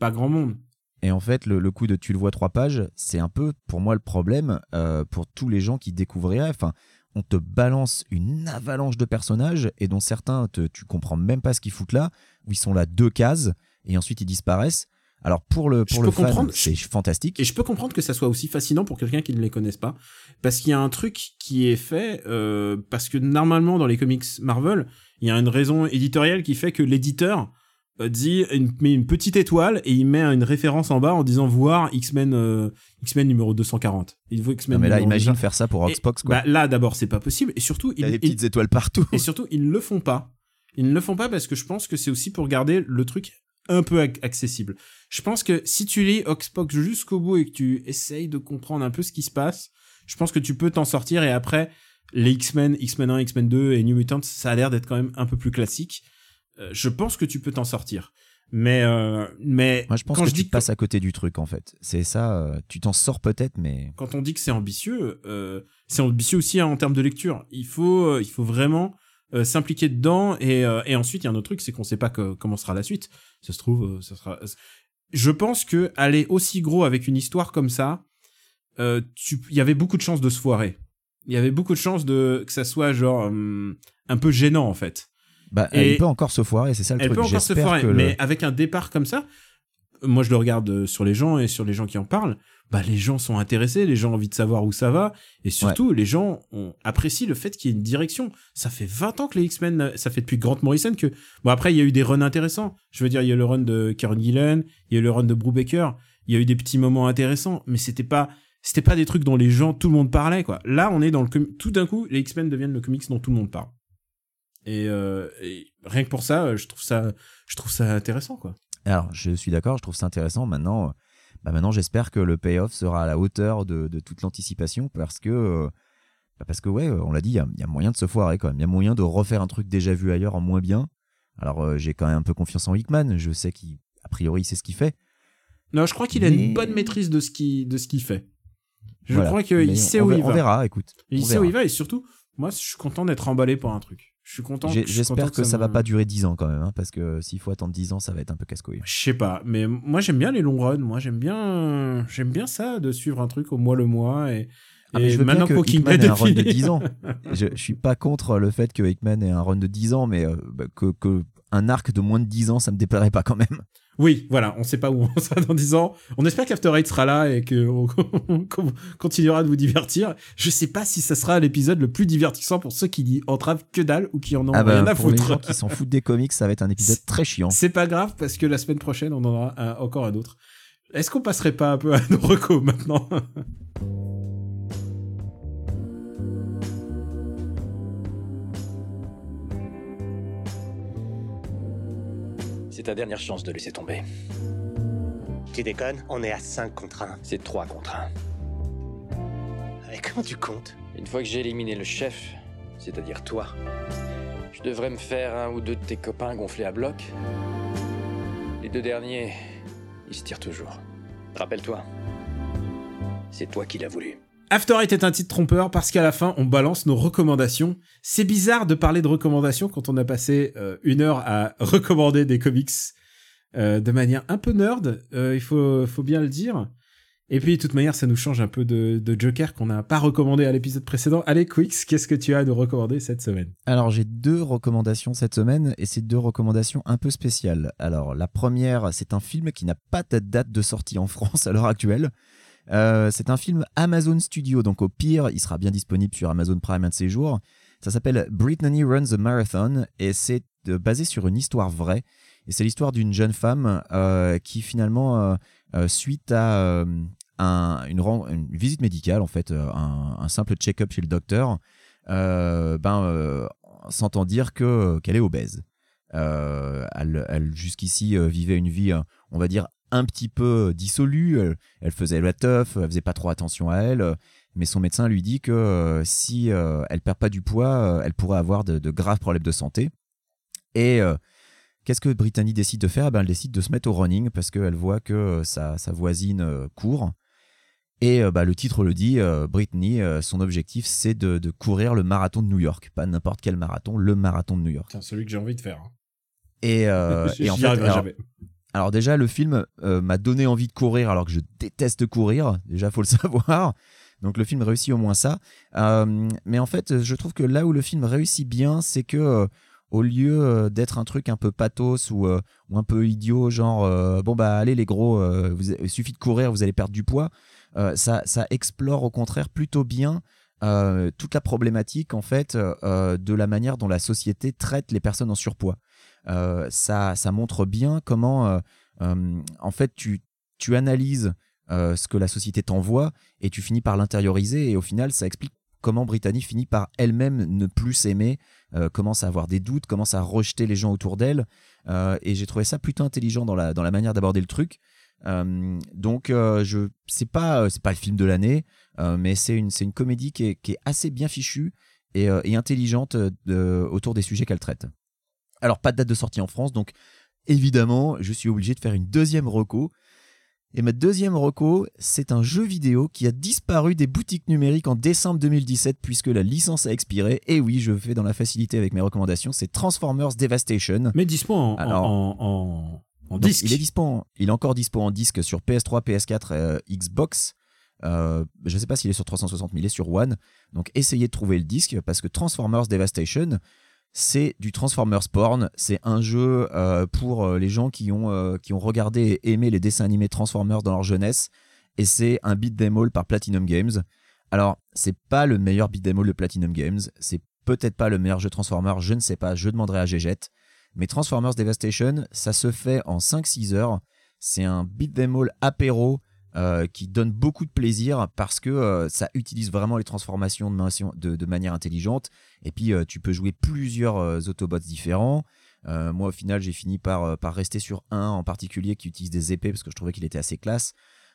pas grand monde. Et en fait, le, le coup de tu le vois trois pages, c'est un peu pour moi le problème euh, pour tous les gens qui découvriraient. Enfin, on te balance une avalanche de personnages et dont certains, te, tu comprends même pas ce qu'ils foutent là, où ils sont là deux cases et ensuite ils disparaissent. Alors pour le, Je pour le fan, c'est fantastique. Et je peux comprendre que ça soit aussi fascinant pour quelqu'un qui ne les connaisse pas, parce qu'il y a un truc qui est fait, euh, parce que normalement dans les comics Marvel, il y a une raison éditoriale qui fait que l'éditeur dit une, met une petite étoile et il met une référence en bas en disant voir X-Men euh, X-Men numéro 240. Il veut X-Men mais là, imagine 240. faire ça pour Xbox, quoi. bah, là d'abord c'est pas possible et surtout Il y a des petites étoiles partout. et surtout, ils ne le font pas. Ils ne le font pas parce que je pense que c'est aussi pour garder le truc un peu ac- accessible. Je pense que si tu lis Oxbox jusqu'au bout et que tu essayes de comprendre un peu ce qui se passe, je pense que tu peux t'en sortir et après, les X-Men, X-Men 1, X-Men 2 et New Mutants, ça a l'air d'être quand même un peu plus classique. Euh, je pense que tu peux t'en sortir. Mais, euh, mais Moi, je pense quand que je tu dis passes à côté du truc, en fait. C'est ça, euh, tu t'en sors peut-être, mais quand on dit que c'est ambitieux, euh, c'est ambitieux aussi en termes de lecture. Il faut, il faut vraiment s'impliquer dedans et, et ensuite il y a un autre truc, c'est qu'on sait pas que- comment sera la suite. Ça se trouve, ça sera. Je pense que aller aussi gros avec une histoire comme ça, il y avait beaucoup de chances de se foirer. Il y avait beaucoup de chances de que ça soit genre hum, un peu gênant en fait. Bah, Et- elle peut encore se foirer, c'est ça le Elle truc. peut encore se foirer, le- mais avec un départ comme ça, moi je le regarde euh, sur les gens et sur les gens qui en parlent, bah les gens sont intéressés, les gens ont envie de savoir où ça va, et surtout les gens ont apprécient le fait qu'il y ait une direction. Ça fait 20 ans que les X-Men, euh, ça fait depuis Grant Morrison que, bon après il y a eu des runs intéressants. Je veux dire, il y a eu le run de Karen Gillan, il y a eu le run de Brubaker, il y a eu des petits moments intéressants, mais c'était pas c'était pas des trucs dont les gens, tout le monde parlait quoi. Là, on est dans le com- tout d'un coup, les X-Men deviennent le comics dont tout le monde parle. Et, euh, et rien que pour ça, euh, je trouve ça, je trouve ça intéressant quoi. Alors, je suis d'accord, je trouve ça intéressant. Maintenant, euh, bah maintenant j'espère que le payoff sera à la hauteur de, de toute l'anticipation parce que, bah parce que ouais, on l'a dit, il y a, il y a moyen de se foirer quand même. Il y a moyen de refaire un truc déjà vu ailleurs en moins bien. Alors, euh, j'ai quand même un peu confiance en Hickman. Je sais qu'il, a priori, c'est ce qu'il fait. Non, je crois qu'il a une bonne maîtrise de ce qui, de ce qu'il fait. Je Voilà. crois qu'il sait on, où il on va. verra, écoute. Il on sait où il va et surtout, moi, je suis content d'être emballé par un truc. Je suis content. J'espère que ça va me- pas durer 10 ans quand même, hein, parce que s'il faut attendre 10 ans, ça va être un peu casse-couille. Je sais pas, mais moi j'aime bien les longs runs. Moi j'aime bien, j'aime bien ça de suivre un truc au mois le mois et. Ah, mais et je veux bien maintenant que Hickman ait est un run de fini. 10 ans. je, je suis pas contre le fait que Hickman ait un run de 10 ans, mais euh, bah, que, que un arc de moins de 10 ans, ça me déplairait pas quand même. Oui, voilà, on sait pas où on sera dans 10 ans. On espère qu'After Eight sera là et qu'on continuera de vous divertir. Je sais pas si ça sera l'épisode le plus divertissant pour ceux qui n'y entravent que dalle ou qui en ont Ah bah, rien à pour les gens qui s'en foutent des comics, ça va être un épisode très chiant. C'est pas grave parce que la semaine prochaine, on en aura un- encore un autre. Est-ce qu'on passerait pas un peu à nos recos maintenant? C'est ta dernière chance de laisser tomber. Tu déconnes On est à 5 contre 1. C'est 3 contre 1. Mais comment tu comptes? Une fois que j'ai éliminé le chef, c'est-à-dire toi, je devrais me faire un ou deux de tes copains gonflés à bloc. Les deux derniers, ils se tirent toujours. Rappelle-toi, c'est toi qui l'as voulu. After Eight est un titre trompeur parce qu'à la fin, on balance nos recommandations. C'est bizarre de parler de recommandations quand on a passé euh, une heure à recommander des comics euh, de manière un peu nerd, euh, il faut, bien le dire. Et puis, de toute manière, ça nous change un peu de, de Joker qu'on n'a pas recommandé à l'épisode précédent. Allez, Quix, qu'est-ce que tu as à nous recommander cette semaine? Alors j'ai deux recommandations cette semaine et c'est deux recommandations un peu spéciales. Alors la première, c'est un film qui n'a pas de date de sortie en France à l'heure actuelle. Euh, c'est un film Amazon Studio, donc au pire, il sera bien disponible sur Amazon Prime un de ces jours. Ça s'appelle Brittany Runs a Marathon et c'est euh, basé sur une histoire vraie. Et c'est l'histoire d'une jeune femme euh, qui finalement, suite à un- une, visite médicale, en fait, un, simple check-up chez le docteur, ben, s'entend dire que qu'elle est obèse. Elle, elle, jusqu'ici vivait une vie, on va dire, un petit peu dissolue. Elle, elle faisait la teuf, elle faisait pas trop attention à elle. euh, Mais son médecin lui dit que euh, si euh, elle perd pas du poids, euh, elle pourrait avoir de, de graves problèmes de santé. Et euh, qu'est-ce que Brittany décide de faire? Eh ben, Elle décide de se mettre au running parce qu'elle voit que euh, sa, sa voisine euh, court. Et euh, bah, le titre le dit, euh, Brittany, euh, son objectif, c'est de, de courir le marathon de New York. Pas n'importe quel marathon, le marathon de New York. C'est celui que j'ai envie de faire. hein. Et, euh, et en fait, alors. Alors déjà, le film euh, m'a donné envie de courir alors que je déteste courir. Déjà, faut le savoir. Donc le film réussit au moins ça. Euh, mais en fait, je trouve que là où le film réussit bien, c'est que euh, au lieu d'être un truc un peu pathos ou, un peu idiot, genre bon bah allez les gros, vous- il suffit de courir, vous allez perdre du poids, ça, ça explore au contraire plutôt bien toute la problématique en fait de la manière dont la société traite les personnes en surpoids. Euh, ça, ça montre bien comment euh, euh, en fait tu, analyses ce que la société t'envoie et tu finis par l'intérioriser et au final ça explique comment Brittany finit par elle-même ne plus s'aimer, commence à avoir des doutes, commence à rejeter les gens autour d'elle et j'ai trouvé ça plutôt intelligent dans la, manière d'aborder le truc. Donc c'est pas pas le film de l'année mais c'est une comédie qui est, assez bien fichue et, intelligente autour des sujets qu'elle traite. Alors pas de date de sortie en France donc évidemment je suis obligé de faire une deuxième reco et ma deuxième reco, c'est un jeu vidéo qui a disparu des boutiques numériques en décembre 2017 puisque la licence a expiré. Et oui, je fais dans la facilité avec mes recommandations, c'est Transformers Devastation. Mais dispo en, en- Alors- en, en, en Donc, disque. il est dispo, en- il est encore dispo en disque sur PS3, PS4, euh, Xbox. Euh, je sais pas s'il est sur 360, mais il est sur One. Donc essayez de trouver le disque parce que Transformers Devastation, c'est du Transformers porn. C'est un jeu euh, pour euh, les gens qui ont, euh, qui ont regardé et aimé les dessins animés Transformers dans leur jeunesse. Et c'est un beat them all par Platinum Games. Alors, c'est pas le meilleur beat them all de Platinum Games. C'est peut-être pas le meilleur jeu Transformers, je ne sais pas. Je demanderai à Gégette. Mais Transformers Devastation, ça se fait en 5-6 heures. C'est un beat them all apéro euh, qui donne beaucoup de plaisir parce que euh, ça utilise vraiment les transformations de, main- de- de manière intelligente. Et puis, euh, tu peux jouer plusieurs Autobots différents. Moi, au final, j'ai fini par, par rester sur un en particulier qui utilise des épées parce que je trouvais qu'il était assez classe.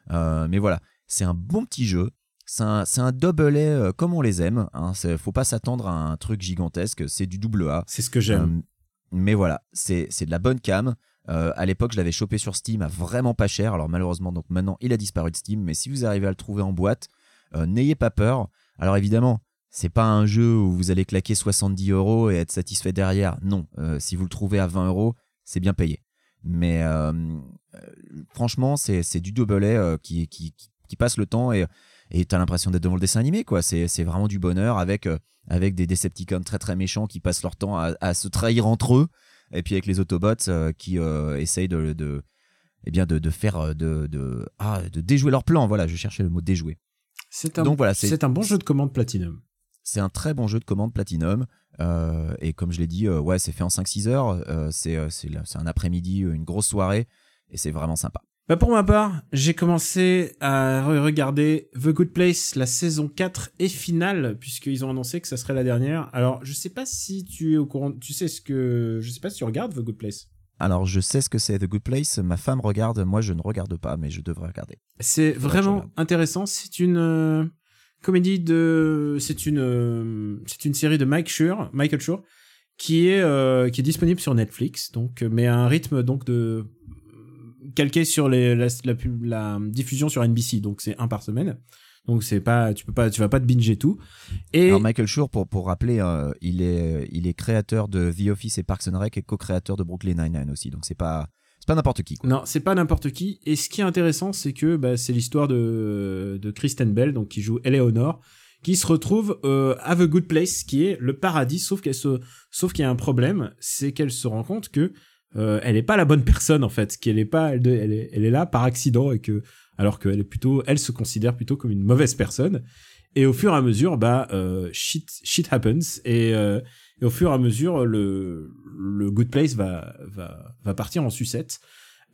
Mais voilà, c'est un bon petit jeu. C'est un, un double A comme on les aime. Hein. Faut pas s'attendre à un truc gigantesque. C'est du double A. C'est ce que j'aime. Mais voilà, c'est c'est de la bonne cam. Euh, à l'époque, je l'avais chopé sur Steam à vraiment pas cher. Alors malheureusement, donc maintenant, il a disparu de Steam. Mais si vous arrivez à le trouver en boîte, euh, n'ayez pas peur. Alors évidemment, c'est pas un jeu où vous allez claquer 70 euros et être satisfait derrière. Non, Euh, si vous le trouvez à 20 euros, c'est bien payé. Mais euh, franchement, c'est du double qui, qui, passe le temps et et t'as l'impression d'être devant le dessin animé quoi. C'est vraiment du bonheur avec avec des Decepticons très très méchants qui passent leur temps à, à se trahir entre eux et puis avec les Autobots euh, qui euh, essayent de, de eh bien de, de faire euh, de, de ah de déjouer leur plan. Voilà, je cherchais le mot déjouer. C'est un, donc voilà, c'est- c'est un bon jeu de commande Platinum. C'est un très bon jeu de commande Platinum. euh, et comme je l'ai dit, euh, ouais, c'est fait en 5-6 heures. euh, c'est c'est un après-midi, une grosse soirée. Et c'est vraiment sympa. Bah pour ma part, j'ai commencé à re- regarder The Good Place, la saison 4 et finale, puisqu'ils ont annoncé que ça serait la dernière. Alors, je sais pas si tu es au courant, tu sais ce que, je sais pas si tu regardes The Good Place. Alors, je sais ce que c'est The Good Place. Ma femme regarde. Moi, je ne regarde pas, mais je devrais regarder. C'est vraiment intéressant. C'est une euh, comédie de, c'est une, euh, c'est une série de Mike Schur, Michael Schur, qui est euh, qui est disponible sur Netflix. Donc, mais à un rythme donc de calqué sur les, la, la, pub- la diffusion sur NBC. Donc c'est un par semaine. Donc c'est pas, tu peux pas, tu vas pas te binger tout. Et Alors, Michael Schur, pour, pour rappeler, euh, il, est, il est créateur de The Office et Parks and Rec et co-créateur de Brooklyn Nine-Nine aussi. Donc, c'est pas, c'est pas n'importe qui. Quoi. Non, c'est pas n'importe qui. Et ce qui est intéressant, c'est que bah, c'est l'histoire de, de Kristen Bell, donc qui joue Eleanor, qui se retrouve euh, à The Good Place, qui est le paradis, sauf qu'elle se, sauf qu'il y a un problème, c'est qu'elle se rend compte que euh, elle est pas la bonne personne en fait, qu'elle est pas, elle, est, là par accident et que, alors qu'elle est plutôt, elle se considère plutôt comme une mauvaise personne. Et au fur et à mesure, bah, euh, shit, shit happens et euh, et au fur et à mesure, le, le Good Place va, va, va partir en sucette.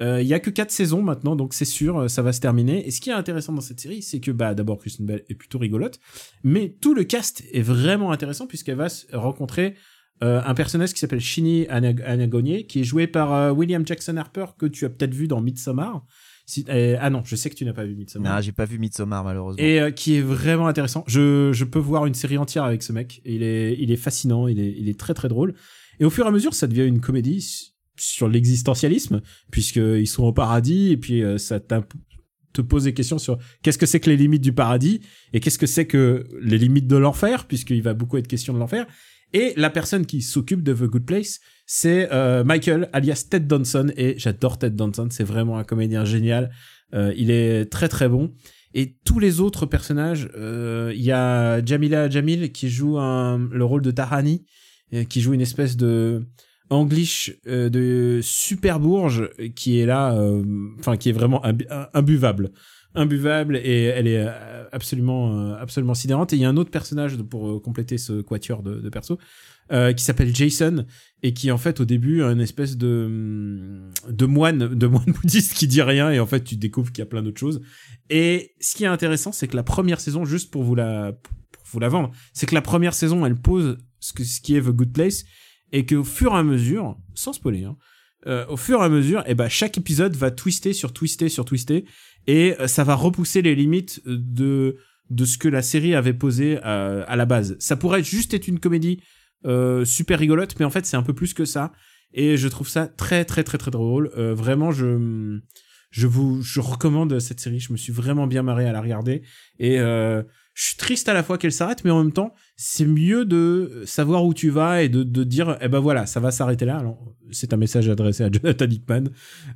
Euh, Il y a que quatre saisons maintenant, donc c'est sûr, ça va se terminer. Et ce qui est intéressant dans cette série, c'est que bah d'abord Kristen Bell est plutôt rigolote, mais tout le cast est vraiment intéressant puisqu'elle va se rencontrer euh, un personnage qui s'appelle Shinny Anag- Anagonier, qui est joué par euh, William Jackson Harper que tu as peut-être vu dans Midsommar. Si, euh, ah non, je sais que tu n'as pas vu Midsommar Non, j'ai pas vu Midsommar, malheureusement. et euh, qui est vraiment intéressant. Je, je peux voir une série entière avec ce mec. Il est, il est fascinant, il est, il est très très drôle. Et au fur et à mesure, ça devient une comédie sur l'existentialisme, puisqu'ils sont au paradis, et puis ça te pose des questions sur qu'est-ce que c'est que les limites du paradis, et qu'est-ce que c'est que les limites de l'enfer, puisqu'il va beaucoup être question de l'enfer. Et la personne qui s'occupe de The Good Place, c'est euh, Michael, alias Ted Danson, et j'adore Ted Danson, c'est vraiment un comédien génial. Euh, il est très très bon. Et tous les autres personnages, euh, il y a Jamila Jamil qui joue le rôle de Tahani, euh, qui joue une espèce de English de super bourge qui est là, enfin qui est vraiment imbu- imbuvable, imbuvable et elle est euh, absolument euh, absolument sidérante. Et il y a un autre personnage pour euh, compléter ce quatuor de, de perso euh, qui s'appelle Jason et qui en fait au début a une espèce de hum, de moine de moine bouddhiste qui dit rien et en fait tu découvres qu'il y a plein d'autres choses. Et ce qui est intéressant, c'est que la première saison, juste pour vous la, pour vous la vendre, c'est que la première saison, elle pose ce, que, ce qui est The Good Place, et qu'au fur et à mesure, sans spoiler, hein, euh, au fur et à mesure, et ben chaque épisode va twister sur twister sur twister, et euh, ça va repousser les limites de de ce que la série avait posé euh, à la base. Ça pourrait juste être une comédie super rigolote, mais en fait c'est un peu plus que ça. Et je trouve ça très très très très drôle. Euh, vraiment, je je vous je recommande cette série. Je me suis vraiment bien marré à la regarder et je suis triste à la fois qu'elle s'arrête, mais en même temps, c'est mieux de savoir où tu vas et de, dire, eh ben voilà, ça va s'arrêter là. Alors, c'est un message adressé à Jonathan Hickman.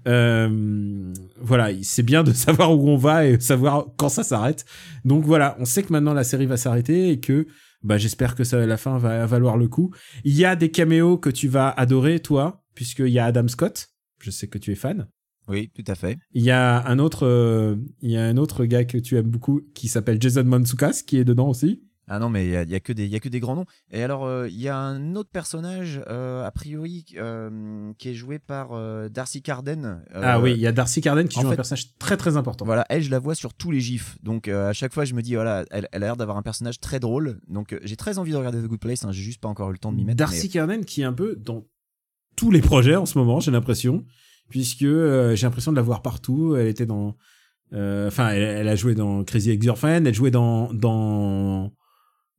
Euh, voilà, c'est bien de savoir où on va et savoir quand ça s'arrête. Donc voilà, on sait que maintenant la série va s'arrêter et que bah, j'espère que ça, la fin va valoir le coup. Il y a des caméos que tu vas adorer, toi, puisqu'il y a Adam Scott. Je sais que tu es fan. Oui, tout à fait. Il y a un autre, euh, il y a un autre gars que tu aimes beaucoup qui s'appelle Jason Mantzoukas qui est dedans aussi. Ah non, mais il y a, y a que des, y a que des grands noms. Et alors, euh, il y a un autre personnage, euh, a priori, euh, qui est joué par Darcy Carden. ah oui, il y a Darcy Carden qui joue un personnage très très important. Voilà, elle, je la vois sur tous les gifs. Donc, à chaque fois, je me dis, voilà, elle, elle a l'air d'avoir un personnage très drôle. Donc, j'ai très envie de regarder The Good Place. hein, j'ai juste pas encore eu le temps de m'y mettre. Darcy Carden qui est un peu dans tous les projets en ce moment, j'ai l'impression, puisque euh, j'ai l'impression de la voir partout. Elle était dans, euh, enfin, elle, a joué dans Crazy Ex-Girlfriend, elle jouait dans dans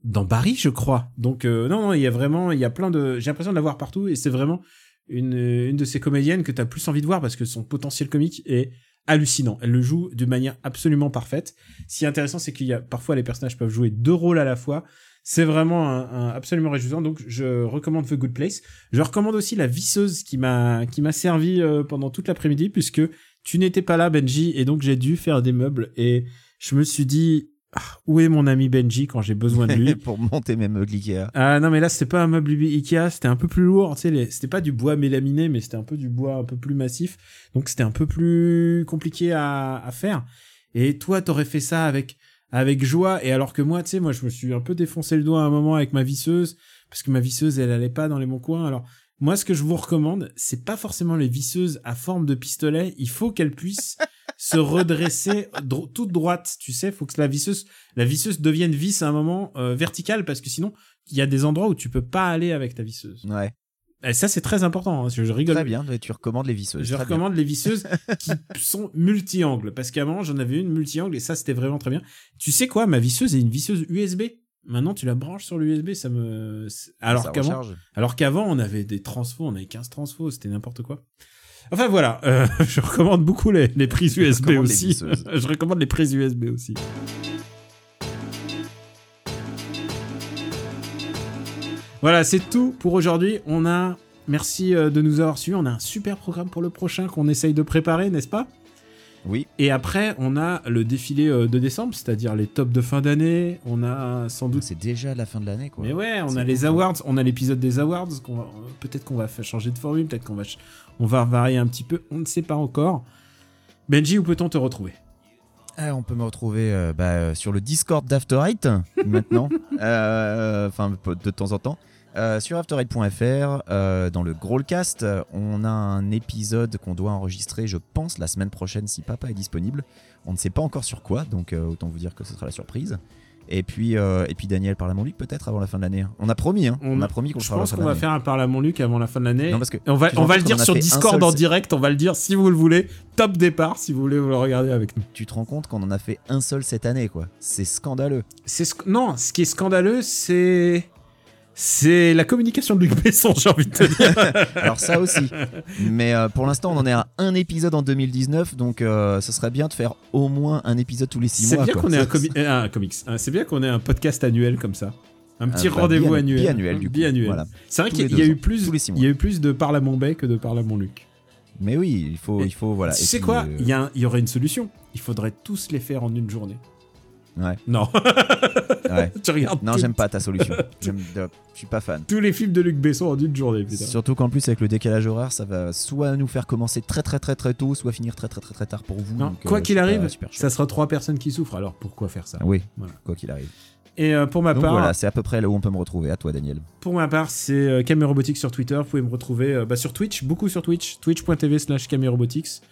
dans Barry, je crois. Donc euh, non, non, il y a vraiment, il y a plein de, j'ai l'impression de la voir partout et c'est vraiment une une de ces comédiennes que tu as plus envie de voir parce que son potentiel comique est hallucinant. Elle le joue de manière absolument parfaite. Ce qui est intéressant, c'est qu'il y a parfois les personnages peuvent jouer deux rôles à la fois. C'est vraiment un, un- absolument réjouissant. Donc, je recommande The Good Place. Je recommande aussi La Visseuse qui m'a qui m'a servi euh, pendant toute l'après-midi puisque tu n'étais pas là, Benji, et donc j'ai dû faire des meubles et je me suis dit ah, où est mon ami Benji quand j'ai besoin de lui. pour monter mes meubles Ikea. Ah non mais là c'était pas un meuble Ikea, c'était un peu plus lourd, tu sais, les- c'était pas du bois mélaminé, mais c'était un peu du bois un peu plus massif, donc c'était un peu plus compliqué à, à faire. Et toi t'aurais fait ça avec avec joie, et alors que moi, tu sais, moi je me suis un peu défoncé le doigt à un moment avec ma visseuse parce que ma visseuse elle allait pas dans les bons coins. Alors moi ce que je vous recommande, c'est pas forcément les visseuses à forme de pistolet, il faut qu'elles puissent se redresser toute droite, tu sais, faut que la visseuse la visseuse devienne vis à un moment euh, verticale parce que sinon il y a des endroits où tu peux pas aller avec ta visseuse. Ouais. Et ça, c'est très important. hein, Je, je rigole. Très bien, tu recommandes les visseuses. Je bien. recommande les visseuses qui sont multi-angles. Parce qu'avant, j'en avais une multi-angle et ça, c'était vraiment très bien. Tu sais quoi, ma visseuse est une visseuse USB. Maintenant, tu la branches sur l'USB, ça me. Alors qu'avant, alors qu'avant, on avait des transfos, on avait 15 transfos, c'était n'importe quoi. Enfin voilà, euh, je recommande beaucoup les, les prises USB les aussi. je recommande les prises USB aussi. Voilà, c'est tout pour aujourd'hui. On a, merci euh, de nous avoir suivis. On a un super programme pour le prochain qu'on essaye de préparer, n'est-ce pas? Oui, Et après, on a le défilé euh, de décembre, c'est-à-dire les tops de fin d'année. On a sans doute c'est déjà la fin de l'année, quoi. mais ouais, on a les awards, on a l'épisode des awards. qu'on va- Peut-être qu'on va changer de formule, peut-être qu'on va, on va varier un petit peu. On ne sait pas encore. Benji, où peut-on te retrouver? Ah, on peut me retrouver euh, bah, euh, sur le Discord d'After Eight maintenant, Euh, enfin de temps en temps. Sur after8.fr, euh, dans le Growlcast, on a un épisode qu'on doit enregistrer, je pense, la semaine prochaine si papa est disponible. On ne sait pas encore sur quoi, donc autant vous dire que ce sera la surprise. Et puis, euh, et puis Daniel parle à mon Luc peut-être avant la fin de l'année. hein. On a promis, hein. on, On- a promis qu'on Je la pense qu'on va faire un parle à mon Luc avant la fin de l'année. On va, on va le dire sur Discord en direct. On va le dire si vous le voulez. Top départ si vous voulez le regarder avec nous. Tu te rends compte qu'on en a fait un seul cette année, quoi. C'est scandaleux. C'est sc- non, ce qui est scandaleux, c'est c'est la communication de Luc Besson, j'ai envie de te dire. Alors ça aussi. Mais euh, pour l'instant, on en est à un épisode en 2019, donc euh, ce serait bien de faire au moins un épisode tous les six C'est mois. bien quoi. qu'on ait un, Ça- comi- euh, un comics. Euh, C'est bien qu'on ait un podcast annuel comme ça. Un petit Ah, bah, rendez-vous annuel. biannuel, du coup. Biannuel. Voilà. C'est vrai qu'il y a eu plus, il y a eu plus de parle à mon bec que de parle à mon Luc. Mais oui, il faut, il faut, voilà. tu sais quoi? euh, y, il y aurait une solution. Il faudrait tous les faire en une journée. Ouais. Non. ouais. tu regardes Non, tout- j'aime pas ta solution. Je suis pas fan. tous les films de Luc Besson en une journée. Putain. Surtout qu'en plus avec le décalage horaire, ça va soit nous faire commencer très très très très tôt, soit finir très très très très tard pour vous. Non, donc, quoi euh, qu'il pas arrive, ça sera trois personnes qui souffrent. Alors pourquoi faire ça? Oui, Voilà. quoi qu'il arrive. Et euh, pour ma Donc part, voilà, c'est à peu près là où on peut me retrouver. À toi, Daniel. Pour ma part, c'est euh, Camérobotics sur Twitter. Vous pouvez me retrouver bah, sur Twitch, beaucoup sur Twitch, twitch.tv slash Camérobotics,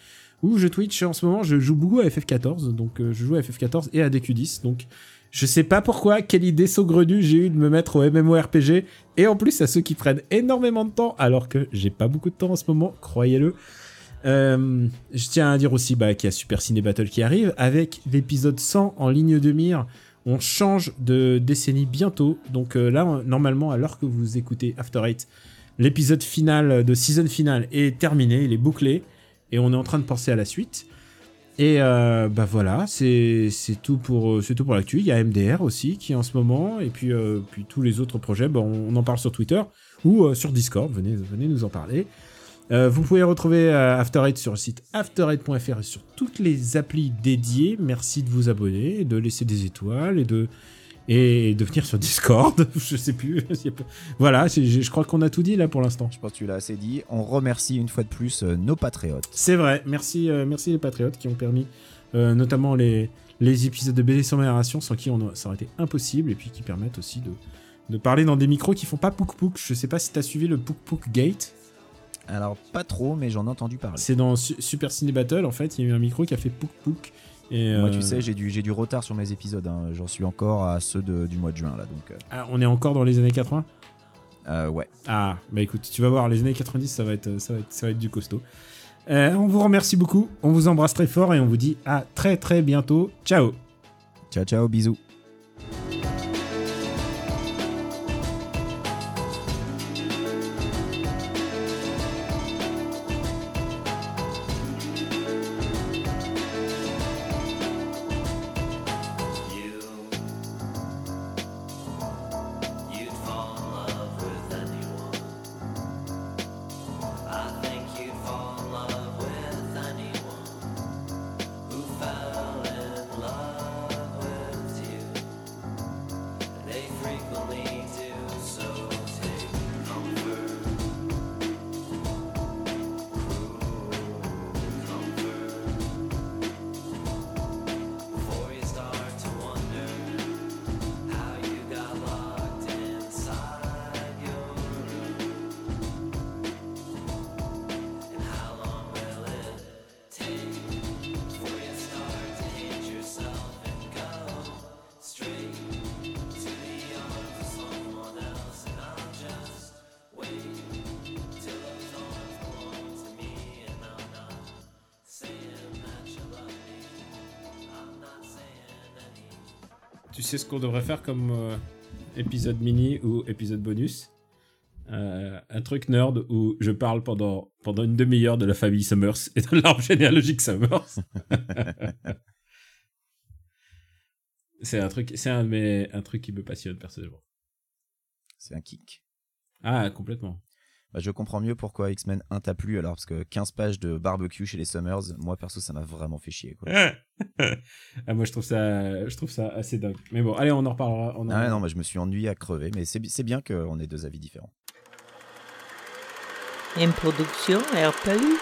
où je Twitch en ce moment, je joue beaucoup à FF14, donc euh, je joue à FF14 et à DQ10, donc je sais pas pourquoi, quelle idée saugrenue j'ai eu de me mettre au MMORPG, et en plus à ceux qui prennent énormément de temps, alors que j'ai pas beaucoup de temps en ce moment, croyez-le. Euh, je tiens à dire aussi bah, qu'il y a Super Ciné Battle qui arrive, avec l'épisode 100 en ligne de mire, on change de décennie bientôt. Donc euh, là, normalement, l'heure que vous écoutez After Eight, l'épisode final de season finale est terminé, il est bouclé, et on est en train de penser à la suite. Et euh, bah voilà, c'est tout pour euh, c'est pour l'actu. Il y a MDR aussi qui est en ce moment, et puis euh, puis tous les autres projets, bah, on, en parle sur Twitter ou sur Discord. Venez venez nous en parler. Vous pouvez retrouver After Eight sur le site after8.fr et sur toutes les applis dédiées. Merci de vous abonner, de laisser des étoiles et de et de venir sur Discord. Je sais plus. voilà, je crois qu'on a tout dit là pour l'instant. Je pense que tu l'as assez dit. On remercie une fois de plus euh, nos patriotes. C'est vrai. Merci, euh, merci les patriotes qui ont permis, euh, notamment les, les épisodes de BD sans modération, sans qui on a- ça aurait été impossible, et puis qui permettent aussi de, de parler dans des micros qui font pas pouk pouk. Je sais pas si t'as suivi le pouk pouk gate. Alors pas trop, mais j'en ai entendu parler. C'est dans Su- Super Ciné Battle, en fait, il y a eu un micro qui a fait pouk pouk. Et, Moi, euh, tu sais, j'ai du, j'ai du retard sur mes épisodes. hein. J'en suis encore à ceux de- du mois de juin là, donc euh, ah, on est encore dans les années 80 euh, ouais. Ah, bah écoute, tu vas voir, les années 90, ça va être, ça va être, ça va être du costaud. Euh, on vous remercie beaucoup, on vous embrasse très fort et on vous dit à très très bientôt. Ciao Ciao ciao, bisous. Qu'on devrait faire comme euh, épisode mini ou épisode bonus Euh, Un truc nerd où je parle pendant, pendant une demi-heure de la famille Summers et de l'arbre généalogique Summers. c'est un truc, c'est un, de mes- un truc qui me passionne personnellement. C'est un kick. Ah, complètement. Bah, je comprends mieux pourquoi X-Men 1 t'a plu alors, parce que 15 pages de barbecue chez les Summers, moi perso, ça m'a vraiment fait chier. Quoi. ah, moi, je trouve ça, je trouve ça assez dingue. Mais bon, allez, on en reparlera. on en- Ah ouais, non, je me suis ennuyé à crever, mais c'est bi- c'est bien qu'on ait deux avis différents. Une production RPU.